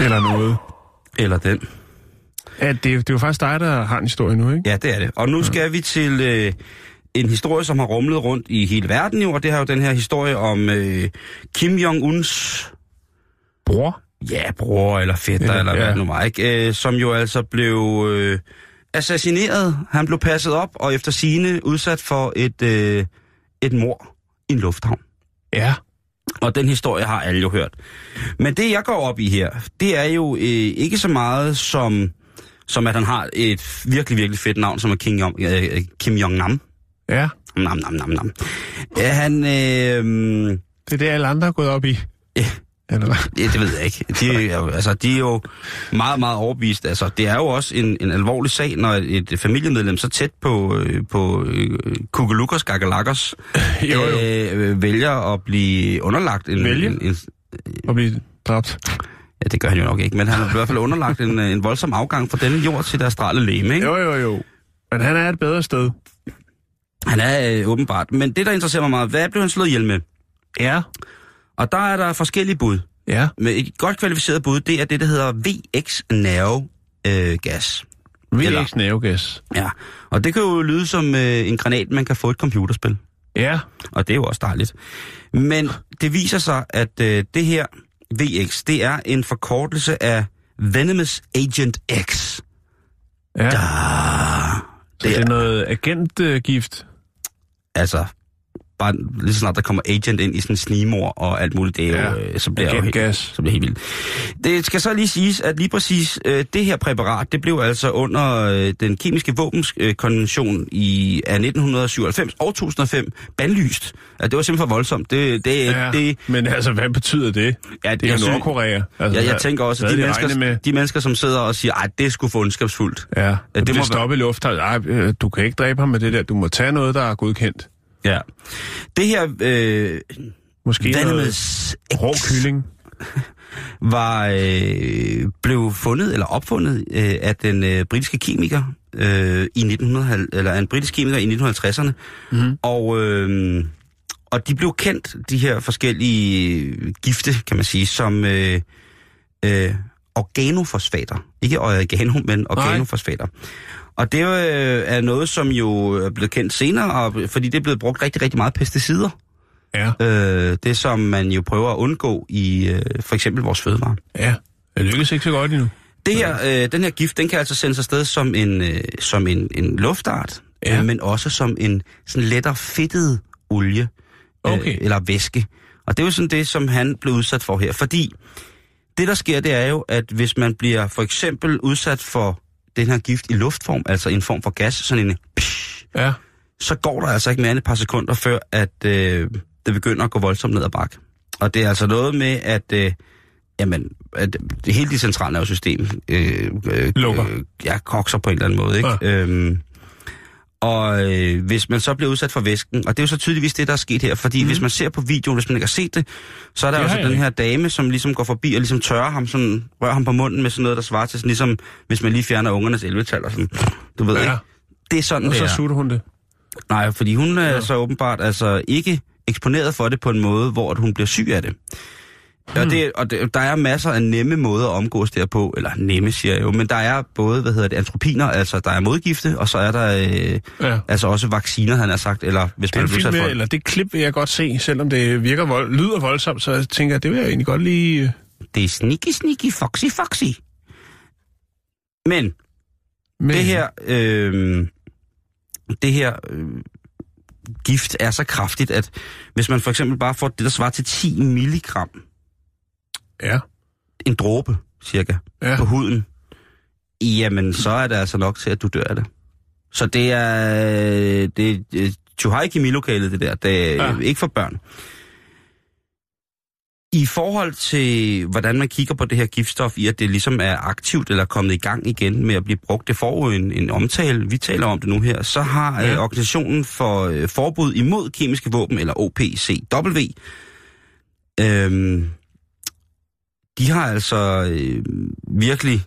Eller noget. Eller den. Ja, det, det er jo faktisk dig, der har en historie nu, ikke? Ja, det er det. Og nu skal vi til øh, en historie, som har rumlet rundt i hele verden jo, og det har jo den her historie om øh, Kim Jong-uns... Bror? Ja, bror eller fætter, ja, eller hvad ja. nu var, ikke? Øh, som jo altså blev øh, assassineret. Han blev passet op, og efter sine udsat for et, øh, et mor i en lufthavn. Ja. Og den historie har alle jo hørt. Men det, jeg går op i her, det er jo øh, ikke så meget som, som, at han har et virkelig, virkelig fedt navn, som er Kim, Jong, øh, Kim Jong-nam. Ja. Nam, nam, nam, nam. Ja, han... Øh, det er det, alle andre har gået op i. Ja, eller hvad? Det, det ved jeg ikke. De er, jo, altså, de er jo meget, meget overbevist. Altså, det er jo også en, en alvorlig sag, når et, familiemedlem så tæt på, øh, på øh, Kugelukos Gagalakkers øh, vælger at blive underlagt en... Vælge? En, en, at blive dræbt? Ja, det gør han jo nok ikke, men han har i hvert fald underlagt en, en voldsom afgang fra denne jord til det astrale læme, ikke? Jo, jo, jo. Men han er et bedre sted. Han er øh, åbenbart. Men det, der interesserer mig meget, hvad blev han slået ihjel med? Ja. Og der er der forskellige bud. Ja. Men et godt kvalificeret bud, det er det, der hedder VX-nerve-gas. VX-nerve-gas. Ja, og det kan jo lyde som øh, en granat, man kan få et computerspil. Ja. Og det er jo også dejligt. Men det viser sig, at øh, det her VX, det er en forkortelse af Venomous Agent X. Ja. Da. Så det er, det er noget agentgift? Altså, bare lige så snart der kommer agent ind i sådan en snimor og alt muligt, det er Ja, jo, øh, så bliver jeg jo helt, agentgas. så bliver helt vildt. Det skal så lige siges, at lige præcis øh, det her præparat, det blev altså under øh, den kemiske våbenskonvention i, af 1997 og 2005 bandlyst. Ja, det var simpelthen for voldsomt. Det, det, Ja, det, men altså, hvad betyder det? Ja, det er jo synes- Nordkorea. Altså, Ja, jeg tænker også, at de mennesker, Med? de mennesker, som sidder og siger, at det skulle få ondskabsfuldt. Ja, det det, det må må stoppe i luft. Ej, øh, du kan ikke dræbe ham med det der. Du må tage noget, der er godkendt. Ja. Det her øh, Måske noget rå kylling. var øh, blev fundet eller opfundet øh, af den øh, britiske kemiker øh, i 1900 eller en britisk kemiker i 1950'erne. Mm. Og øh, og de blev kendt de her forskellige gifte, kan man sige, som øh, øh, organofosfater. Ikke oregano, men organofosfater. Og det øh, er noget, som jo er blevet kendt senere, og, fordi det er blevet brugt rigtig, rigtig meget pesticider. Ja, Øh, det, som man jo prøver at undgå i øh, for eksempel vores fødevarer. ja. Det lykkes ikke så godt endnu. Det her, øh, den her gift, den kan altså sendes afsted som en, øh, som en, en luftart, Ja. øh, men også som en sådan lettere fedtet olie Okay. eller væske. Og det er jo sådan det, som han blev udsat for her. Fordi det, der sker, det er jo, at hvis man bliver for eksempel udsat for den her gift i luftform, altså i en form for gas, sådan en psh, Ja, så går der altså ikke mere end et par sekunder, før at øh, det begynder at gå voldsomt ned ad bakke. Og det er altså noget med, at, øh, jamen, at det hele det centrale nervesystem øh, øh, Lukker. Øh, ja, kokser på en eller anden måde. Ikke? Ja. Øhm, og øh, hvis man så bliver udsat for væsken, og det er jo så tydeligvis det, der er sket her, fordi mm. hvis man ser på videoen, hvis man ikke har set det, så er der har jeg den her dame, som ligesom går forbi og ligesom tørrer ham, sådan, rører ham på munden med sådan noget, der svarer til sådan ligesom, hvis man lige fjerner ungernes 11-tal og sådan, du ved Ja. ikke? Det er sådan, og det så er. sutter hun det. Nej, fordi hun er ja. så åbenbart altså ikke eksponeret for det på en måde, hvor hun bliver syg af det. Hmm. Og, det, og det, der er masser af nemme måder at omgås derpå, eller nemme siger jeg jo, men der er både, hvad hedder det, antropiner, altså der er modgifte, og så er der øh, Ja. altså også vacciner, han har sagt, eller hvis man Den udsat film, for eller det klip vil jeg godt se, selvom det virker vold, lyder voldsomt, så jeg tænker jeg, det vil jeg egentlig godt lige... øh, det er sneaky, sneaky, foxy, foxy. Men Med. det her, øh, det her øh, gift er så kraftigt, at hvis man for eksempel bare får det, der svarer til 10 milligram, Ja, en dråbe cirka, ja. på huden, jamen så er det altså nok til, at du dør af det. Så det er, det er Chuhai Kemi-lokalet, det der. Det er Ja. ikke for børn. I forhold til, hvordan man kigger på det her giftstof, i at det ligesom er aktivt eller kommet i gang igen med at blive brugt, det får jo en, en omtale, vi taler om det nu her, så har Ja. øh, Organisationen for øh, Forbud imod Kemiske Våben, eller OPCW, øhm, de har altså øh, virkelig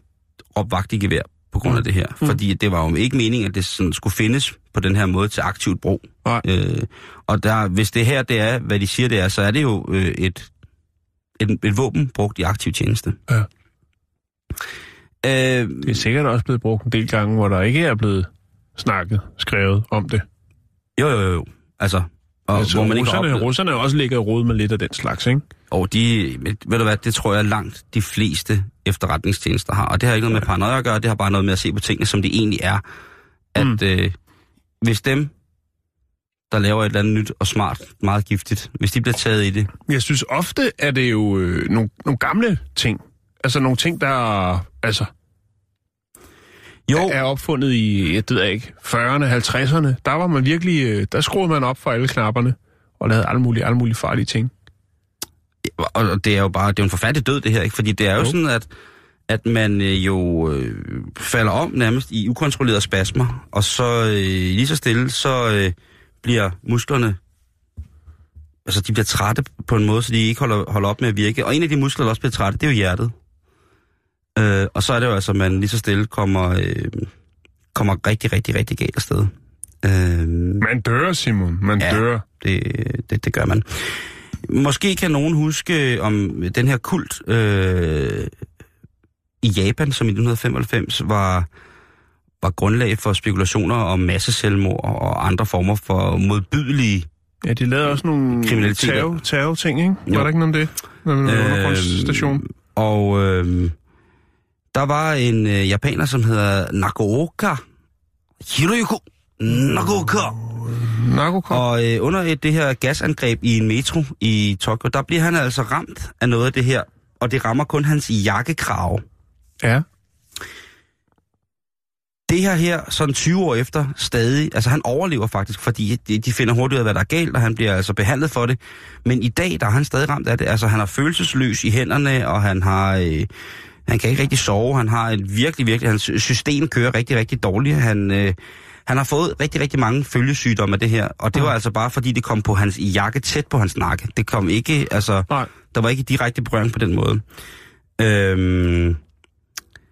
opvagt i gevær på grund af det her. Mm. Fordi det var jo ikke meningen, at det sådan skulle findes på den her måde til aktivt brug. Nej. Øh, og der, hvis det her det er, hvad de siger det er, så er det jo øh, et, et, et våben brugt i aktiv tjeneste. Ja. Øh, Det er sikkert også blevet brugt en del gange, hvor der ikke er blevet snakket, skrevet om det. jo, jo, jo. Altså, og altså, hvor man ikke russerne, oplevet- russerne er også ligger i med lidt af den slags, ikke? Og de, ved du hvad, det tror jeg langt de fleste efterretningstjenester har. Og det har ikke noget med paranoia at gøre, det har bare noget med at se på tingene, som de egentlig er. At Mm. øh, hvis dem, der laver et eller andet nyt og smart, meget giftigt, hvis de bliver taget i det, Jeg synes ofte, er det jo øh, nogle, nogle gamle ting. Altså nogle ting, der altså, jo, er opfundet i, jeg ved ikke, 40'erne, 50'erne. Der var man virkelig, øh, der skruede man op for alle knapperne og lavede alle mulige, alle mulige farlige ting. og det er jo bare, det er jo en forfærdelig død det her, ikke? Fordi det er jo, Jo. sådan, at, at man øh, jo øh, falder om nærmest i ukontrollerede spasmer, og så øh, lige så stille, så øh, bliver musklerne, altså de bliver trætte på en måde, så de ikke holder, holder op med at virke. Og en af de muskler, der også bliver trætte, det er jo hjertet. Øh, og så er det jo altså, at man lige så stille kommer, øh, kommer rigtig, rigtig, rigtig galt afsted. Øh, Man dør, Simon. Man Ja. dør. det, det, det gør man. Måske kan nogen huske om den her kult øh, i Japan, som i 1995 var, var grundlag for spekulationer om masseselvmord og andre former for modbydelige... Ja, de lavede også nogle Kriminalitet. terror, terror ting, ikke? Var Jo. der ikke noget om det? Når man øh, undergrundsstation. og øh, der var en øh, japaner, som hedder Nagooka Hiroyuko Nagooka. Narkokop. Og øh, under et, det her gasangreb i en metro i Tokyo, der bliver han altså ramt af noget af det her, og det rammer kun hans jakkekrave. Ja. Det her her, sådan 20 år efter, stadig, altså han overlever faktisk, fordi de, de finder hurtigt ud af, hvad der er galt, og han bliver altså behandlet for det. Men i dag, der er han stadig ramt af det. Altså han er følelsesløs i hænderne, og han har... Øh, han kan ikke rigtig sove, han har et virkelig, virkelig, hans system kører rigtig, rigtig dårligt. Han, øh, han har fået rigtig, rigtig mange følgesygdomme af det her, og det var altså bare fordi, det kom på hans jakke tæt på hans nakke. Det kom ikke, altså, Nej. der var ikke direkte berøring på den måde. Øhm,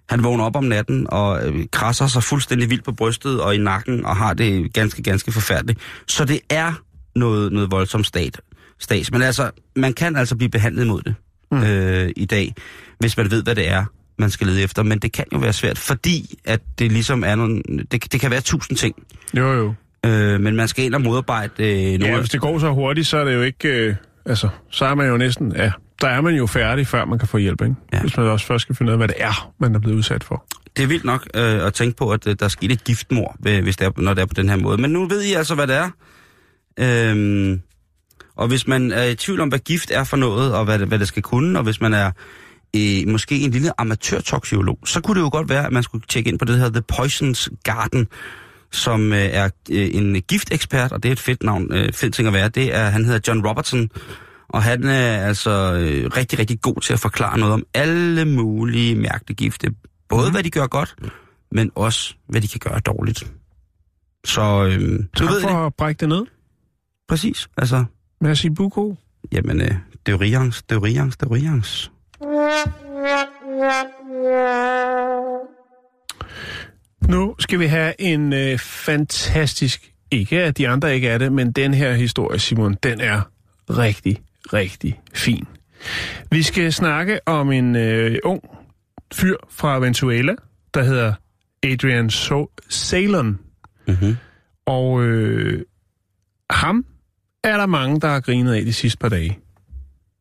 han vågner op om natten og øh, krasser sig fuldstændig vildt på brystet og i nakken og har det ganske, ganske forfærdeligt. Så det er noget, noget voldsomt stat, stats. Men altså, man kan altså blive behandlet mod det mm. øh, i dag, hvis man ved, hvad det er, man skal lede efter. Men det kan jo være svært, fordi at det ligesom er nogle... Det, det kan være tusind ting. Jo, jo. Øh, men man skal ind og modarbejde øh, nogle... Ja, hvis det går så hurtigt, så er det jo ikke... Øh, altså, så er man jo næsten... Ja, der er man jo færdig, før man kan få hjælp, ikke? Ja. Hvis man også først skal finde ud af, hvad det er, man er blevet udsat for. Det er vildt nok øh, at tænke på, at øh, der er sket et giftmord, øh, hvis det er, når det er på den her måde. Men nu ved I altså, hvad det er. Øhm, og hvis man er i tvivl om, hvad gift er for noget, og hvad det, hvad det skal kunne, og hvis man er øh, måske en lille amatørtoksikolog, så kunne det jo godt være, at man skulle tjekke ind på det her The Poisons Garden, som øh, er øh, en giftekspert, og det er et fedt navn, øh, fedt ting at være. Det er, han hedder John Robertson, og han er altså øh, rigtig, rigtig god til at forklare noget om alle mulige mærkelige gifte. Både mm. hvad de gør godt, men også hvad de kan gøre dårligt. Så øh, du Tak ved for det. at brække det ned. Præcis. Altså, Merci beaucoup. jamen, øh, det er jo rians, det er jo rians, det er jo rians. Nu skal vi have en øh, fantastisk, ikke at de andre ikke er det, men den her historie, Simon, den er rigtig, rigtig fin. Vi skal snakke om en øh, ung fyr fra Venezuela, der hedder Adrian so- Salon. Mm-hmm. Og øh, ham er der mange, der har grinet af de sidste par dage.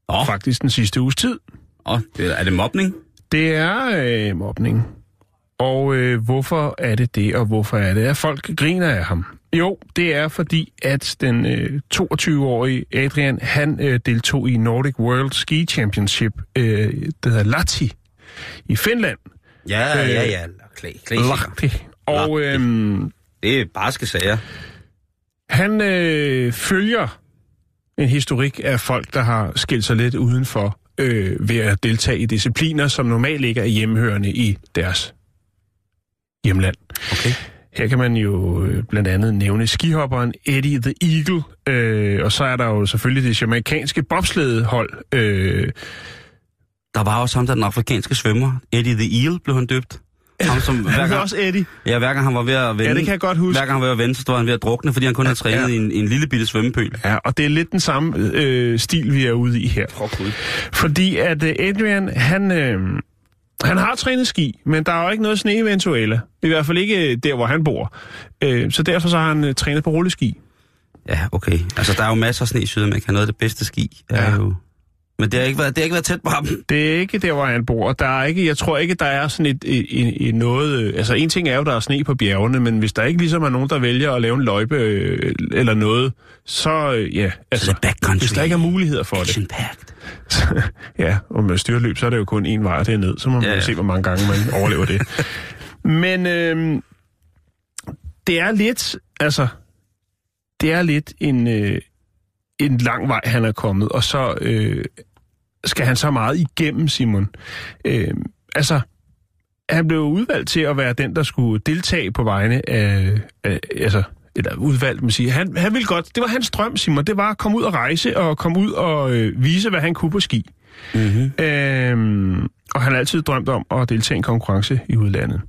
Åh. Faktisk den sidste uges tid. Og det, er det mobning? Det er øh, mobning. Og øh, hvorfor er det det, og hvorfor er det, at folk griner af ham? Jo, det er fordi, at den øh, 22-årige Adrian, han øh, deltog i Nordic World Ski Championship, øh, det hedder Lahti, i Finland. Ja, Øh, ja, ja. Klæ, klæ, Lahti. Og øh, det er barske sager. han øh, følger en historik af folk, der har skilt sig lidt udenfor øh, ved at deltage i discipliner, som normalt ikke er hjemmehørende i deres hjemland. Okay. Her kan man jo øh, blandt andet nævne skihopperen Eddie the Eagle, øh, og så er der jo selvfølgelig det jamaikanske bobsledehold. Øh, Der var også ham, der den afrikanske svømmer. Eddie the Eel blev han døbt. Ham, som, hver gang, også Eddie. ja, hver gang han var ved at vende, Ja, det kan jeg godt huske. hver gang han var ved at vende, så stod han ved at drukne, fordi han kun havde trænet ja. i en, en lille bitte svømmepøl. Ja, og det er lidt den samme øh, stil, vi er ude i her. Åh, Gud. Fordi at øh, Adrian, han, øh, han har trænet ski, men der er jo ikke noget sne i Venezuela. I hvert fald ikke øh, der, hvor han bor. Øh, så derfor så har han øh, trænet på rulleski. Ja, okay. Altså, der er jo masser af sne i Sydamerika. Noget af det bedste ski er Ja. jo... Men det har ikke været, det har ikke været tæt på ham. Det er ikke der, hvor han bor. Der er ikke, jeg tror ikke, der er sådan et, et, et, et noget... øh, Altså, en ting er jo, der er sne på bjergene, men hvis der ikke ligesom er nogen, der vælger at lave en løjpe øh, eller noget, så øh, ja, altså, det backcountry. hvis der ikke er muligheder for det. Action packed. ja, og med styrløb, så er det jo kun en vej, det er ned. Så må man ja, ja. se, hvor mange gange man overlever det. Men øh, det er lidt, altså, det er lidt en, øh, en lang vej, han er kommet, og så øh, skal han så meget igennem, Simon. Øh, altså, han blev udvalgt til at være den, der skulle deltage på vegne af, af altså, eller udvalgt, man siger. Han, han ville godt, det var hans drøm, Simon, det var at komme ud og rejse, og komme ud og øh, vise, hvad han kunne på ski. Mm-hmm. Øhm, og han har altid drømt om at deltage i en konkurrence i udlandet.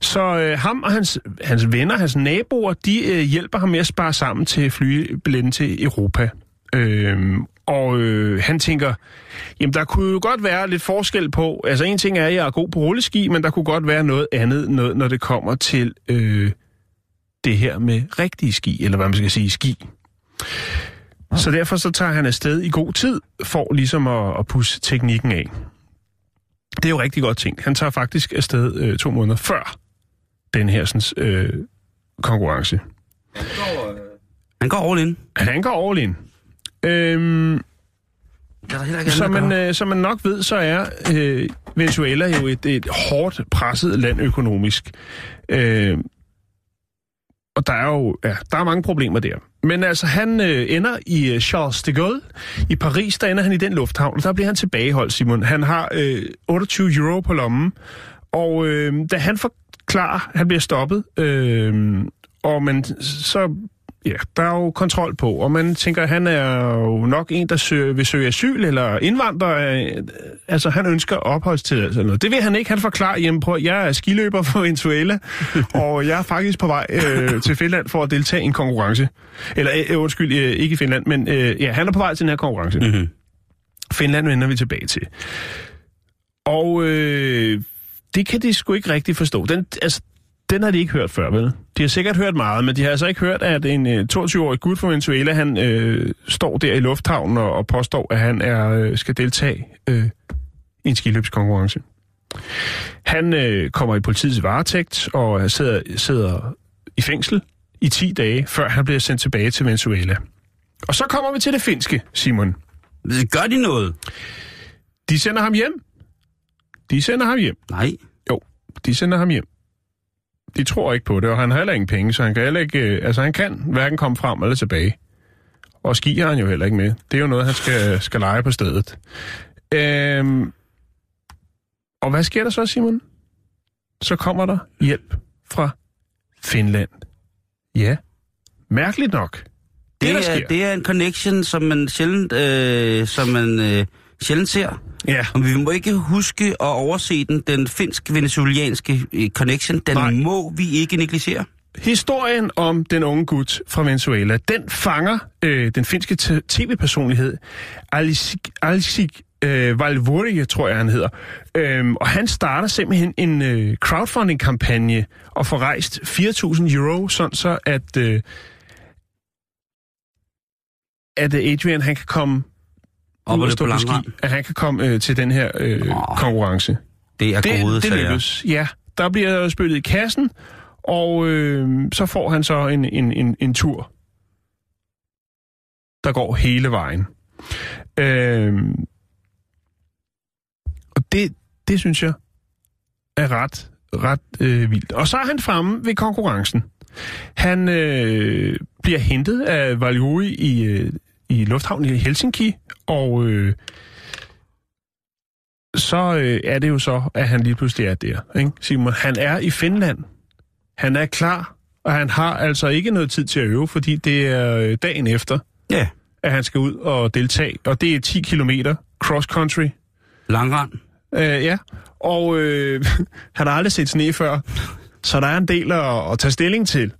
Så øh, ham og hans, hans venner, hans naboer, de øh, hjælper ham med at spare sammen til flybilletten til Europa. Øhm, og øh, han tænker, jamen der kunne jo godt være lidt forskel på, altså en ting er, at jeg er god på rulleski, men der kunne godt være noget andet, noget, når det kommer til øh, det her med rigtige ski, eller hvad man skal sige, ski. Så derfor så tager han afsted i god tid, for ligesom at, at pusse teknikken af. Det er jo rigtig godt tænkt. Han tager faktisk afsted øh, to måneder før den her sådan, øh, konkurrence. Han går all in. Han går all in. Det er der heller ikke som, man, øh, som man nok ved, så er øh, Venezuela jo et, et hårdt presset land økonomisk. Øh, og der er jo ja, der er mange problemer der. Men altså, han øh, ender i øh, Charles de Gaulle. I Paris, der ender han i den lufthavn, og der bliver han tilbageholdt, Simon. Han har øh, 28 euro på lommen, og øh, da han forklarer, han bliver stoppet, øh, og man så Ja, der er jo kontrol på, og man tænker, han er jo nok en, der søger, vil søge asyl eller indvandrer. øh, Altså, han ønsker opholdstilladelse eller noget. Det vil han ikke. Han forklarer, hjemme på, jeg er skiløber for Venezuela, og jeg er faktisk på vej øh, til Finland for at deltage i en konkurrence. Eller, øh, undskyld, øh, ikke i Finland, men øh, ja, han er på vej til den her konkurrence. Mhm. Finland vender vi tilbage til. Og øh, det kan de sgu ikke rigtig forstå. Den, altså, den har de ikke hørt før, vel? De har sikkert hørt meget, men de har altså ikke hørt, at en øh, 22-årig gut fra Venezuela, han øh, står der i lufthavnen og, og påstår, at han er øh, skal deltage øh, i en skiløbskonkurrence. Han øh, kommer i politiets varetægt og sidder, sidder i fængsel i 10 dage, før han bliver sendt tilbage til Venezuela. Og så kommer vi til det finske, Simon. Gør de noget? De sender ham hjem. De sender ham hjem. Nej. Jo, de sender ham hjem. De tror ikke på det, og han har heller ingen penge, så han kan heller ikke, øh, altså han kan hverken komme frem eller tilbage. Og ski har han jo heller ikke med. Det er jo noget, han skal, skal lege på stedet. Øhm, og hvad sker der så, Simon? Så kommer der hjælp fra Finland. Ja, mærkeligt nok. Det, Det, der er, sker. det er en connection, som man sjældent, øh, som man, øh, sjældent ser. Ja, Og vi må ikke huske at overse den, den finsk-venezuelanske øh, connection. Den Nej. Må vi ikke negligere. Historien om den unge gut fra Venezuela, den fanger øh, den finske tv-personlighed Alisik, Alisik øh, Valvurje, tror jeg han hedder. Øhm, og han starter simpelthen en øh, crowdfunding-kampagne og får rejst 4.000 euro, sådan så at, øh, at øh, Adrian han kan komme Op og lidt stå på ski, at han kan komme øh, til den her øh, Åh. konkurrence. Det er Det, gode det lykkes, ja. Der bliver spillet i kassen, og øh, så får han så en, en, en, en tur, der går hele vejen. Øh, og det, det synes jeg er ret, ret øh, vildt. Og så er han fremme ved konkurrencen. Han øh, bliver hentet af Valjuri i, øh, i lufthavnen i Helsinki, og øh, så øh, er det jo så, at han lige pludselig er der. Ikke? Simon, han er i Finland. Han er klar, og han har altså ikke noget tid til at øve, fordi det er øh, dagen efter, Ja, at han skal ud og deltage. Og det er 10 kilometer cross-country. langrand. Øh, ja, og øh, han har aldrig set sne før, så der er en del at, at tage stilling til.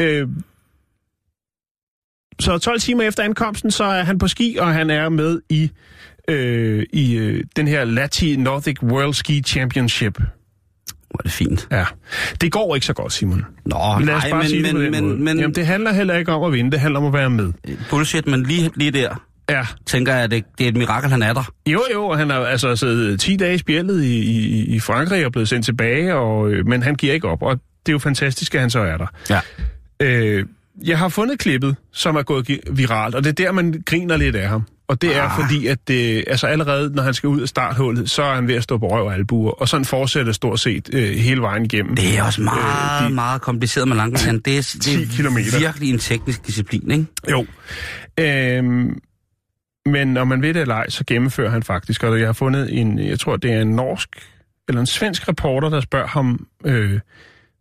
Øh, så 12 timer efter ankomsten, så er han på ski, og han er med i, øh, i øh, den her Lati Nordic World Ski Championship. Hvor er det fint. Ja, det går ikke så godt, Simon. Nå, Lad os nej, bare men, sige det men, måde. men, men Jamen, det handler heller ikke om at vinde, det handler om at være med. bullshit, men lige, lige der Ja, tænker jeg, at det, det er et mirakel, han er der. Jo, jo, og han har altså siddet 10 dage i spjældet i, i, i Frankrig og blevet sendt tilbage, og, øh, men han giver ikke op, og det er jo fantastisk, at han så er der. Ja. Øh, jeg har fundet klippet, som er gået viralt, og det er der, man griner lidt af ham. Og det er Ah. fordi, at det, altså allerede, når han skal ud af starthullet, så er han ved at stå på røv og albuer, og sådan fortsætter stort set øh, hele vejen igennem. Det er også meget, Øh, øh, de- meget kompliceret med langrand. Det er, 10 det er kilometer. virkelig en teknisk disciplin, ikke? Jo. Øhm, men når man ved det eller ej, så gennemfører han faktisk. Og jeg har fundet en, jeg tror det er en norsk eller en svensk reporter, der spørger ham, øh,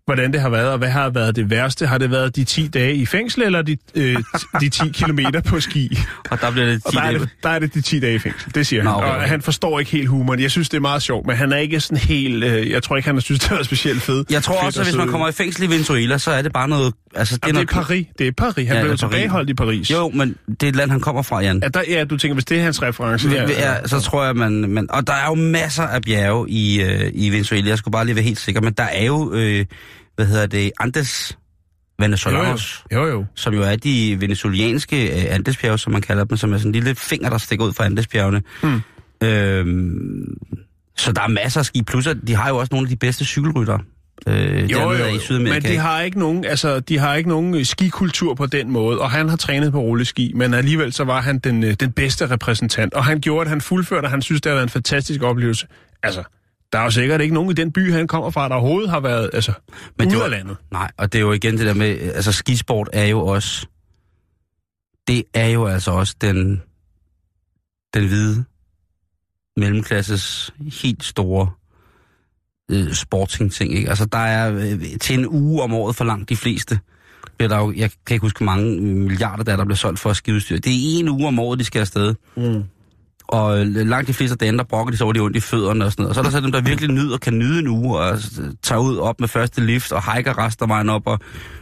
hvordan det har været, og hvad har været det værste? Har det været de 10 dage i fængsel, eller de, øh, de 10 kilometer på ski? Og der bliver det Og 10 der er dage. det, der er det de 10 dage i fængsel, det siger Nå, han. okay, Og han forstår ikke helt humoren. Jeg synes, det er meget sjovt, men han er ikke sådan helt... Øh, jeg tror ikke, han har synes, det var specielt fedt. Jeg tror fedt også, at hvis man kommer i fængsel i Venezuela, så er det bare noget... Altså, det er, Jamen, det noget er Paris. Det er Paris. Han Ja, blev det er Paris. tilbageholdt i Paris. Jo, men det er et land, han kommer fra, Jan. Ja, der, ja, du tænker, hvis det er hans reference. Ja, der, ja, så tror jeg, man, man... Og der er jo masser af bjerge i, øh, i Venezuela. Jeg skulle bare lige være helt sikker. Men der er jo, øh, hvad hedder det, Andes Venezolanos, Jo, jo. jo. som jo er de venezuelanske øh, Andesbjerge, som man kalder dem, som er sådan en lille finger, der stikker ud fra Andesbjergene. Hmm. Øhm, så der er masser af ski. Plus, de har jo også nogle af de bedste cykelryttere. Øh, Jo, jo, i jo, Sydamerika. men de har ikke nogen, altså, de har ikke nogen øh, skikultur på den måde, og han har trænet på rulleski, men alligevel så var han den, øh, den bedste repræsentant, og han gjorde, at han fuldførte, og han synes, det har været en fantastisk oplevelse. Altså, der er jo sikkert ikke nogen i den by, han kommer fra, der overhovedet har været altså, Men det var- landet. Nej, og det er jo igen det der med, altså skisport er jo også, det er jo altså også den, den hvide mellemklasses helt store øh, sporting-ting, ikke? Altså der er øh, til en uge om året for langt de fleste, bliver der jo, jeg kan ikke huske, hvor mange milliarder der, er, der bliver solgt for skiudstyr. Det er en uge om året, de skal afsted. Mm. Og øh, langt de fleste af dage, der brokker de så over de ondt i fødderne og sådan noget. Og så er der så dem, der virkelig nyder, kan nyde en uge og øh, tager ud op med første lift og hiker resten af vejen op og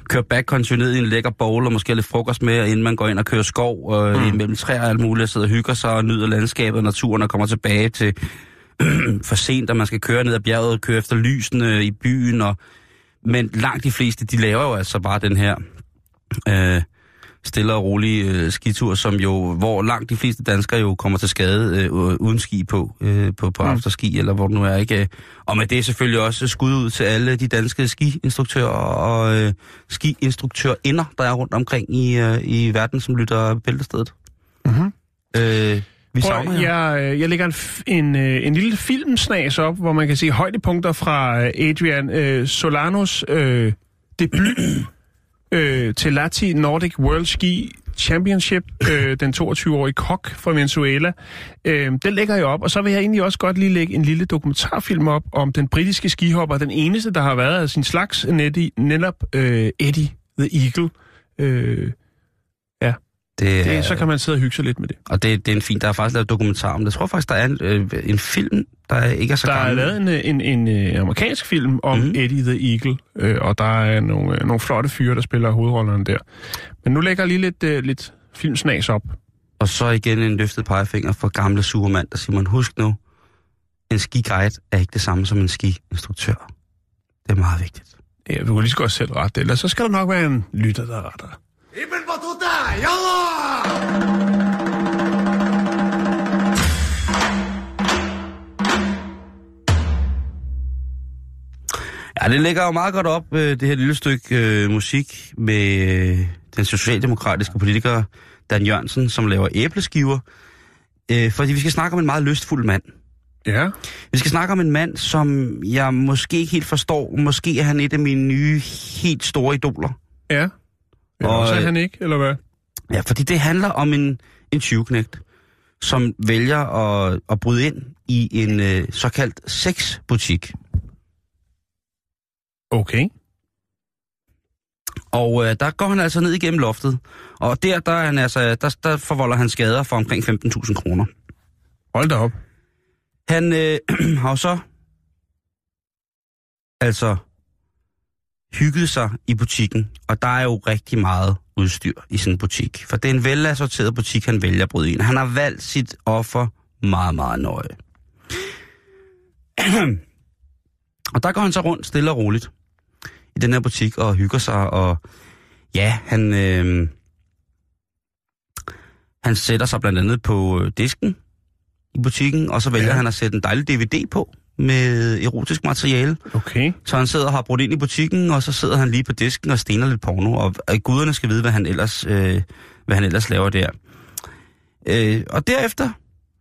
kører backcountry ned i en lækker bowl og måske lidt frokost med, inden man går ind og kører skov og mm. imellem træer og alt muligt, og sidder og hygger sig og nyder landskabet og naturen og kommer tilbage til for sent, at man skal køre ned ad bjerget og køre efter lysene i byen. Og, men langt de fleste, de laver jo altså bare den her øh, stille og rolige øh, skitur, som jo, hvor langt de fleste danskere jo kommer til skade øh, uden ski på, øh, på, på mm. afterski, eller hvor det nu er, ikke? Og med det er selvfølgelig også skud ud til alle de danske skiinstruktører og øh, skiinstruktørinder, der er rundt omkring i, øh, i verden, som lytter bæltestedet. Mhm. Øh, vi Prøv, jeg, øh, jeg lægger en, en, øh, en lille filmsnas op, hvor man kan se højdepunkter fra øh, Adrian øh, Solanos øh, debut øh, til Lati Nordic World Ski Championship, øh, den 22-årige kok fra Venezuela. Øh, den lægger jeg op, og så vil jeg egentlig også godt lige lægge en lille dokumentarfilm op om den britiske skihopper, den eneste, der har været af sin slags, netop øh, Eddie the Eagle. Øh, det, det, så kan man sidde og hygge sig lidt med det. Og det, det er en fin, der er faktisk lavet dokumentar om det. Jeg tror faktisk, der er en, øh, en film, der ikke er så Der er gammel. lavet en, øh, en, en, en amerikansk film om mm. Eddie the Eagle, øh, og der er nogle, øh, nogle flotte fyre, der spiller hovedrollerne der. Men nu lægger jeg lige lidt, øh, lidt filmsnas op. Og så igen en løftet pegefinger for gamle surmand, der siger man, husk nu, en skiguide er ikke det samme som en skiinstruktør. Det er meget vigtigt. Ja, du kan lige så godt selv rette det, ellers så skal der nok være en lytter, der retter. Ja, det ligger jo meget godt op, øh, det her lille stykke øh, musik med øh, den socialdemokratiske politiker Dan Jørgensen, som laver æbleskiver. Øh, fordi vi skal snakke om en meget lystfuld mand. Ja, Vi skal snakke om en mand, som jeg måske ikke helt forstår. Måske er han et af mine nye, helt store idoler. ja. Eller Og, er øh, han ikke, eller hvad? Ja, fordi det handler om en, en tyveknægt, som vælger at, at bryde ind i en øh, såkaldt sexbutik. Okay. Og øh, der går han altså ned igennem loftet. Og der, der, er han altså, der, der forvolder han skader for omkring 15.000 kroner. Hold da op. Han øh, har jo så altså hygget sig i butikken, og der er jo rigtig meget udstyr i sådan en butik. For det er en velassorteret butik, han vælger at bryde ind. Han har valgt sit offer meget, meget nøje. og der går han så rundt stille og roligt i den her butik og hygger sig, og ja, han, øh, han sætter sig blandt andet på øh, disken i butikken, og så vælger ja. han at sætte en dejlig DVD på med erotisk materiale. Okay. Så han sidder og har brudt ind i butikken, og så sidder han lige på disken og stener lidt porno, og øh, guderne skal vide, hvad han ellers, øh, hvad han ellers laver der. Øh, og derefter,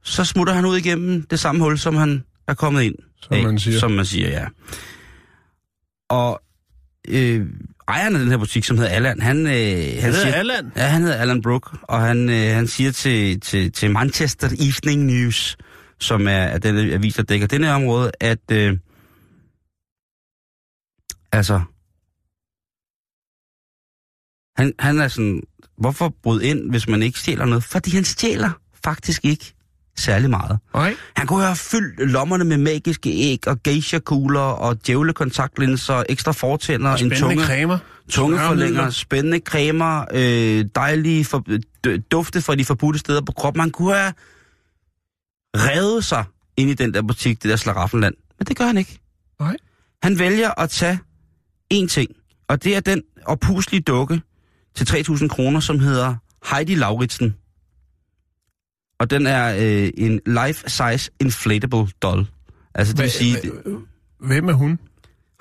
så smutter han ud igennem det samme hul, som han er kommet ind Som man siger. Som man siger, ja. Og øh, ejeren af den her butik, som hedder Allan, han, øh, han Han siger... hedder Allan. Ja, han hedder Alan Brook, og han, øh, han siger til, til, til Manchester Evening News, som er, er den avis, der dækker det her område, at øh, altså, han, han er sådan, hvorfor bryde ind, hvis man ikke stjæler noget? Fordi han stjæler faktisk ikke særlig meget. Nej. Han kunne have fyldt lommerne med magiske æg og geisha-kugler og djævlekontaktlinser, ekstra fortænder, en Spændende tunge cremer. tungeforlænger, spændende cremer, øh, dejlige for, dufte fra de forbudte steder på kroppen. Man kunne have revet sig ind i den der butik, det der slaraffenland. Men det gør han ikke. Nej. Han vælger at tage én ting, og det er den opuslige dukke til 3.000 kroner, som hedder Heidi Lauritsen. Og den er øh, en life-size inflatable doll. Altså det vil sige, Hvem er hun?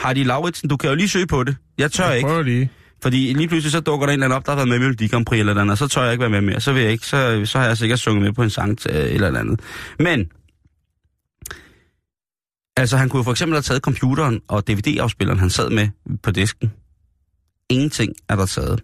Heidi Lauritsen, du kan jo lige søge på det. Jeg tør Jeg ikke. prøver lige. Fordi lige pludselig så dukker der en eller anden op, der har været med i Melodi Grand Prix eller andet, og så tør jeg ikke være med mere. Så vil jeg ikke, så, så har jeg sikkert sunget med på en sang til, øh, eller andet. Men, altså han kunne jo for eksempel have taget computeren og DVD-afspilleren, han sad med på disken. Ingenting er der taget.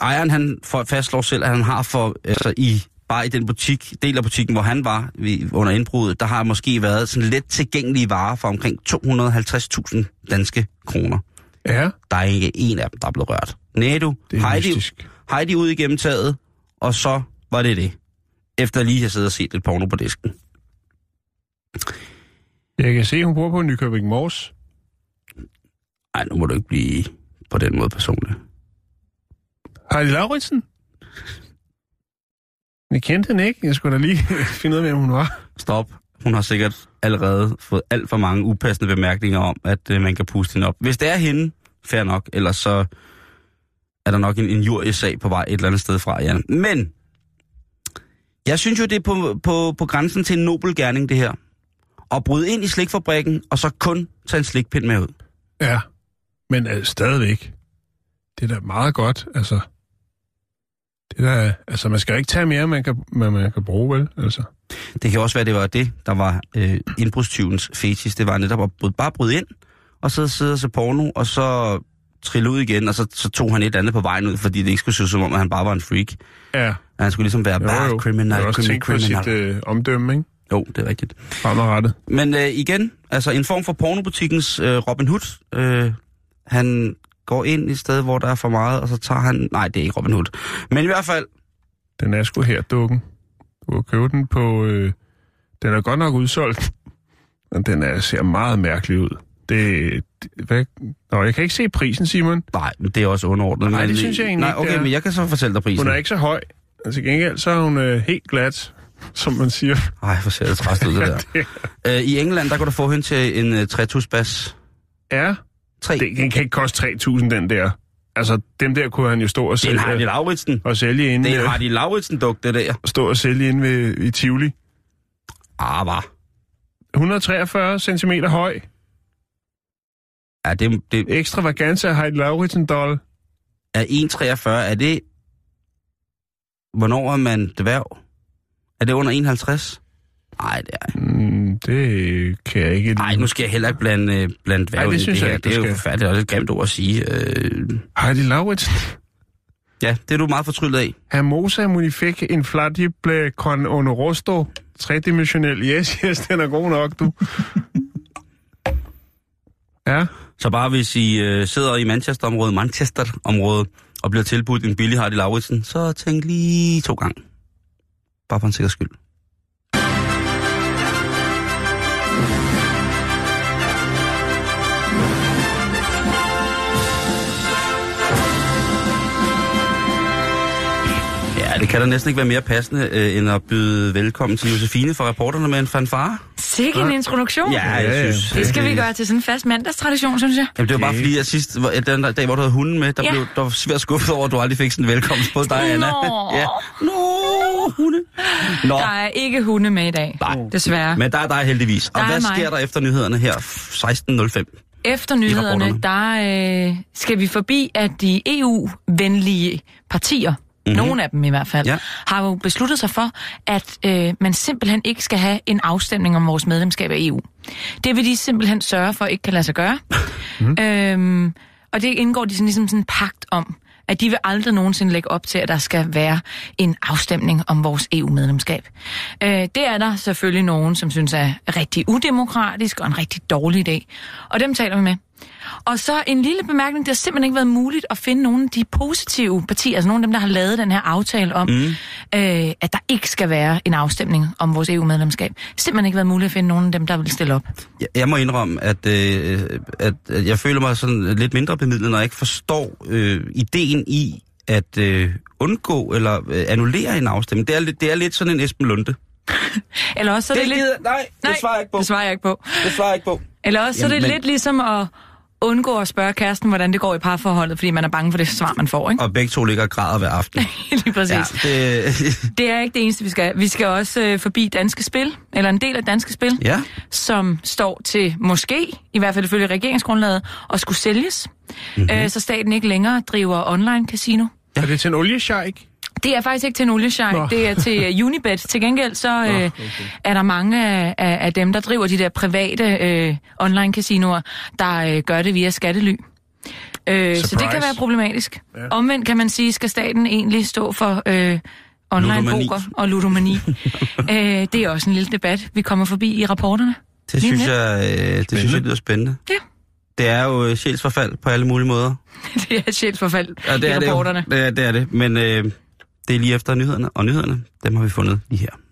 Ejeren han fastslår selv, at han har for, altså i, bare i den butik, del af butikken, hvor han var under indbruddet, der har måske været sådan let tilgængelige varer for omkring 250.000 danske kroner. Ja, Der er ikke en af dem, der er blevet rørt. Nej du, Heidi, mystisk. Heidi ud igennem taget, og så var det det. Efter lige at have siddet og set lidt porno på disken. Jeg kan se, hun bor på Nykøbing Mors. Nej, nu må du ikke blive på den måde personlig. Heidi Lauritsen? Jeg kendte hende ikke. Jeg skulle da lige finde ud af, hvem hun var. Stop. Hun har sikkert allerede fået alt for mange upassende bemærkninger om, at øh, man kan puste hende op. Hvis det er hende, fair nok, ellers så er der nok en, en sag på vej et eller andet sted fra, Jan. Men, jeg synes jo, det er på, på, på grænsen til en nobel gerning, det her. At bryde ind i slikfabrikken, og så kun tage en slikpind med ud. Ja, men uh, stadigvæk. Det er da meget godt, altså. Det er da, altså, man skal ikke tage mere, man kan, man, man kan bruge, vel? Altså. Det kan også være, det var det, der var øh, indbrudstyvens fetis. Det var netop at bryde, bare bryde ind, og så sidde og se porno, og så trille ud igen, og så, så tog han et andet på vejen ud, fordi det ikke skulle se som om, at han bare var en freak. Ja, han skulle ligesom være jo. criminal, også criminal, criminal. sit øh, omdømme, ikke? Jo, det er rigtigt. Fremadrettet. Men øh, igen, altså en form for pornobutikkens øh, Robin Hood. Øh, han går ind i et sted, hvor der er for meget, og så tager han... Nej, det er ikke Robin Hood. Men i hvert fald, Den er sgu her, dukken. Kan købe den på... Øh, den er godt nok udsolgt, men den er, ser meget mærkelig ud. Det, det hvad? Nå, jeg kan ikke se prisen, Simon. nej, det er også underordnet. Nej, det synes jeg egentlig Nej, ikke, okay, er. men jeg kan så fortælle dig prisen. Hun er ikke så høj. Til gengæld, så er hun øh, helt glat, som man siger. Ej, hvor ser det træst ud, det der. Øh, I England, der kan du få hende til en uh, trætusbas. Ja, 3. det, den kan ikke koste 3.000, den der. Altså, dem der kunne han jo stå og Det er sælge, Lauritsen. og sælge inde, Det er øh, Heidi Lauritsen-duk, det der. stå og sælge inde ved, i Tivoli. Ah, var. 143 cm høj. Ja, det, det Ekstravaganza Heidi Lauritsen doll. er 1,43. Er det... Hvornår er man dværg? Er det under 51? Nej, det er... Mm, det kan jeg ikke... Nej, nu skal jeg heller ikke blande, øh, blande Ej, det synes det jeg her. du Det er jo forfærdeligt og et grimt ord at sige. Øh, Heidi Lauritsen. ja, det er du meget fortryllet af. Hermosa munifik inflatible con onorosto. Tredimensionel. Yes, yes, den er god nok, du. ja, Så bare hvis I øh, sidder i Manchester-området, Manchester-området, og bliver tilbudt en billig Hardy Lauritsen, så tænk lige to gange. Bare for en sikker skyld. Det kan da næsten ikke være mere passende, øh, end at byde velkommen til Josefine fra reporterne med en fanfare. Sikke en introduktion. Ja, jeg synes... Det skal øh, vi gøre til sådan en fast mandagstradition, synes jeg. Jamen, det var bare fordi, at sidst, den der dag, hvor du havde hunden med, der, Ja. blev, der var svært skuffet over, at du aldrig fik sådan en velkomst på dig, Anna. Nå. ja. Nå, hunde. Nå, Der er ikke hunde med i dag, Nej. desværre. men der er dig heldigvis. Og Der er hvad mig. sker der efter nyhederne her 16.05? Efter nyhederne, der øh, skal vi forbi, at de EU-venlige partier, mm-hmm. nogle af dem i hvert fald, Ja. har jo besluttet sig for, at øh, man simpelthen ikke skal have en afstemning om vores medlemskab af EU. Det vil de simpelthen sørge for ikke kan lade sig gøre. Mm. Øhm, og det indgår de sådan, ligesom sådan en pagt om, at de vil aldrig nogensinde lægge op til, at der skal være en afstemning om vores EU-medlemskab. Øh, det er der selvfølgelig nogen, som synes er rigtig udemokratisk og en rigtig dårlig idé. Og dem taler vi med. Og så en lille bemærkning, det har simpelthen ikke været muligt at finde nogle af de positive partier, altså nogle af dem, der har lavet den her aftale om, mm. øh, at der ikke skal være en afstemning om vores EU-medlemskab. Simpelthen ikke været muligt at finde nogen af dem, der vil stille op. Jeg, jeg må indrømme, at, øh, at, at jeg føler mig sådan lidt mindre bemidlet, når jeg ikke forstår øh, ideen i at øh, undgå eller øh, annullere en afstemning. Det er, lidt, det er lidt sådan en Esben Lunde. Eller også så er det, lidt... gider, nej, det Nej, svarer jeg ikke på. Det svarer jeg ikke på. Det svarer jeg ikke på. Eller også så er det Jamen, men- lidt ligesom at, undgå at spørge kæresten, hvordan det går i parforholdet, fordi man er bange for det svar, man får, ikke? Og begge to ligger og græder hver aften. Lige præcis. Ja, Ja. det, Det er ikke det eneste, vi skal. Vi skal også øh, forbi Danske Spil, eller en del af Danske Spil, ja. som står til måske, i hvert fald ifølge regeringsgrundlaget, at skulle sælges, mm-hmm. øh, så staten ikke længere driver online casino. Er det til en oliesjejk? Det er faktisk ikke til en oliesjejk, Nå. det er til øh, Unibet. Til gengæld så øh, okay. er der mange af, af af dem, der driver de der private øh, online-casinoer, der øh, gør det via skattely. Øh, så det kan være problematisk. Ja. Ja. Omvendt kan man sige, skal staten egentlig stå for øh, online Ludomani. poker og ludomani. øh, det er også en lille debat, vi kommer forbi i rapporterne. Det synes jeg, øh, det synes jeg lyder spændende. Ja. Det er jo øh, sjælsforfald på alle mulige måder. det er sjælsforfald Ja, det i er det, jo. rapporterne. det, er, det er det. Men øh, det er lige efter nyhederne, og nyhederne, dem har vi fundet lige her.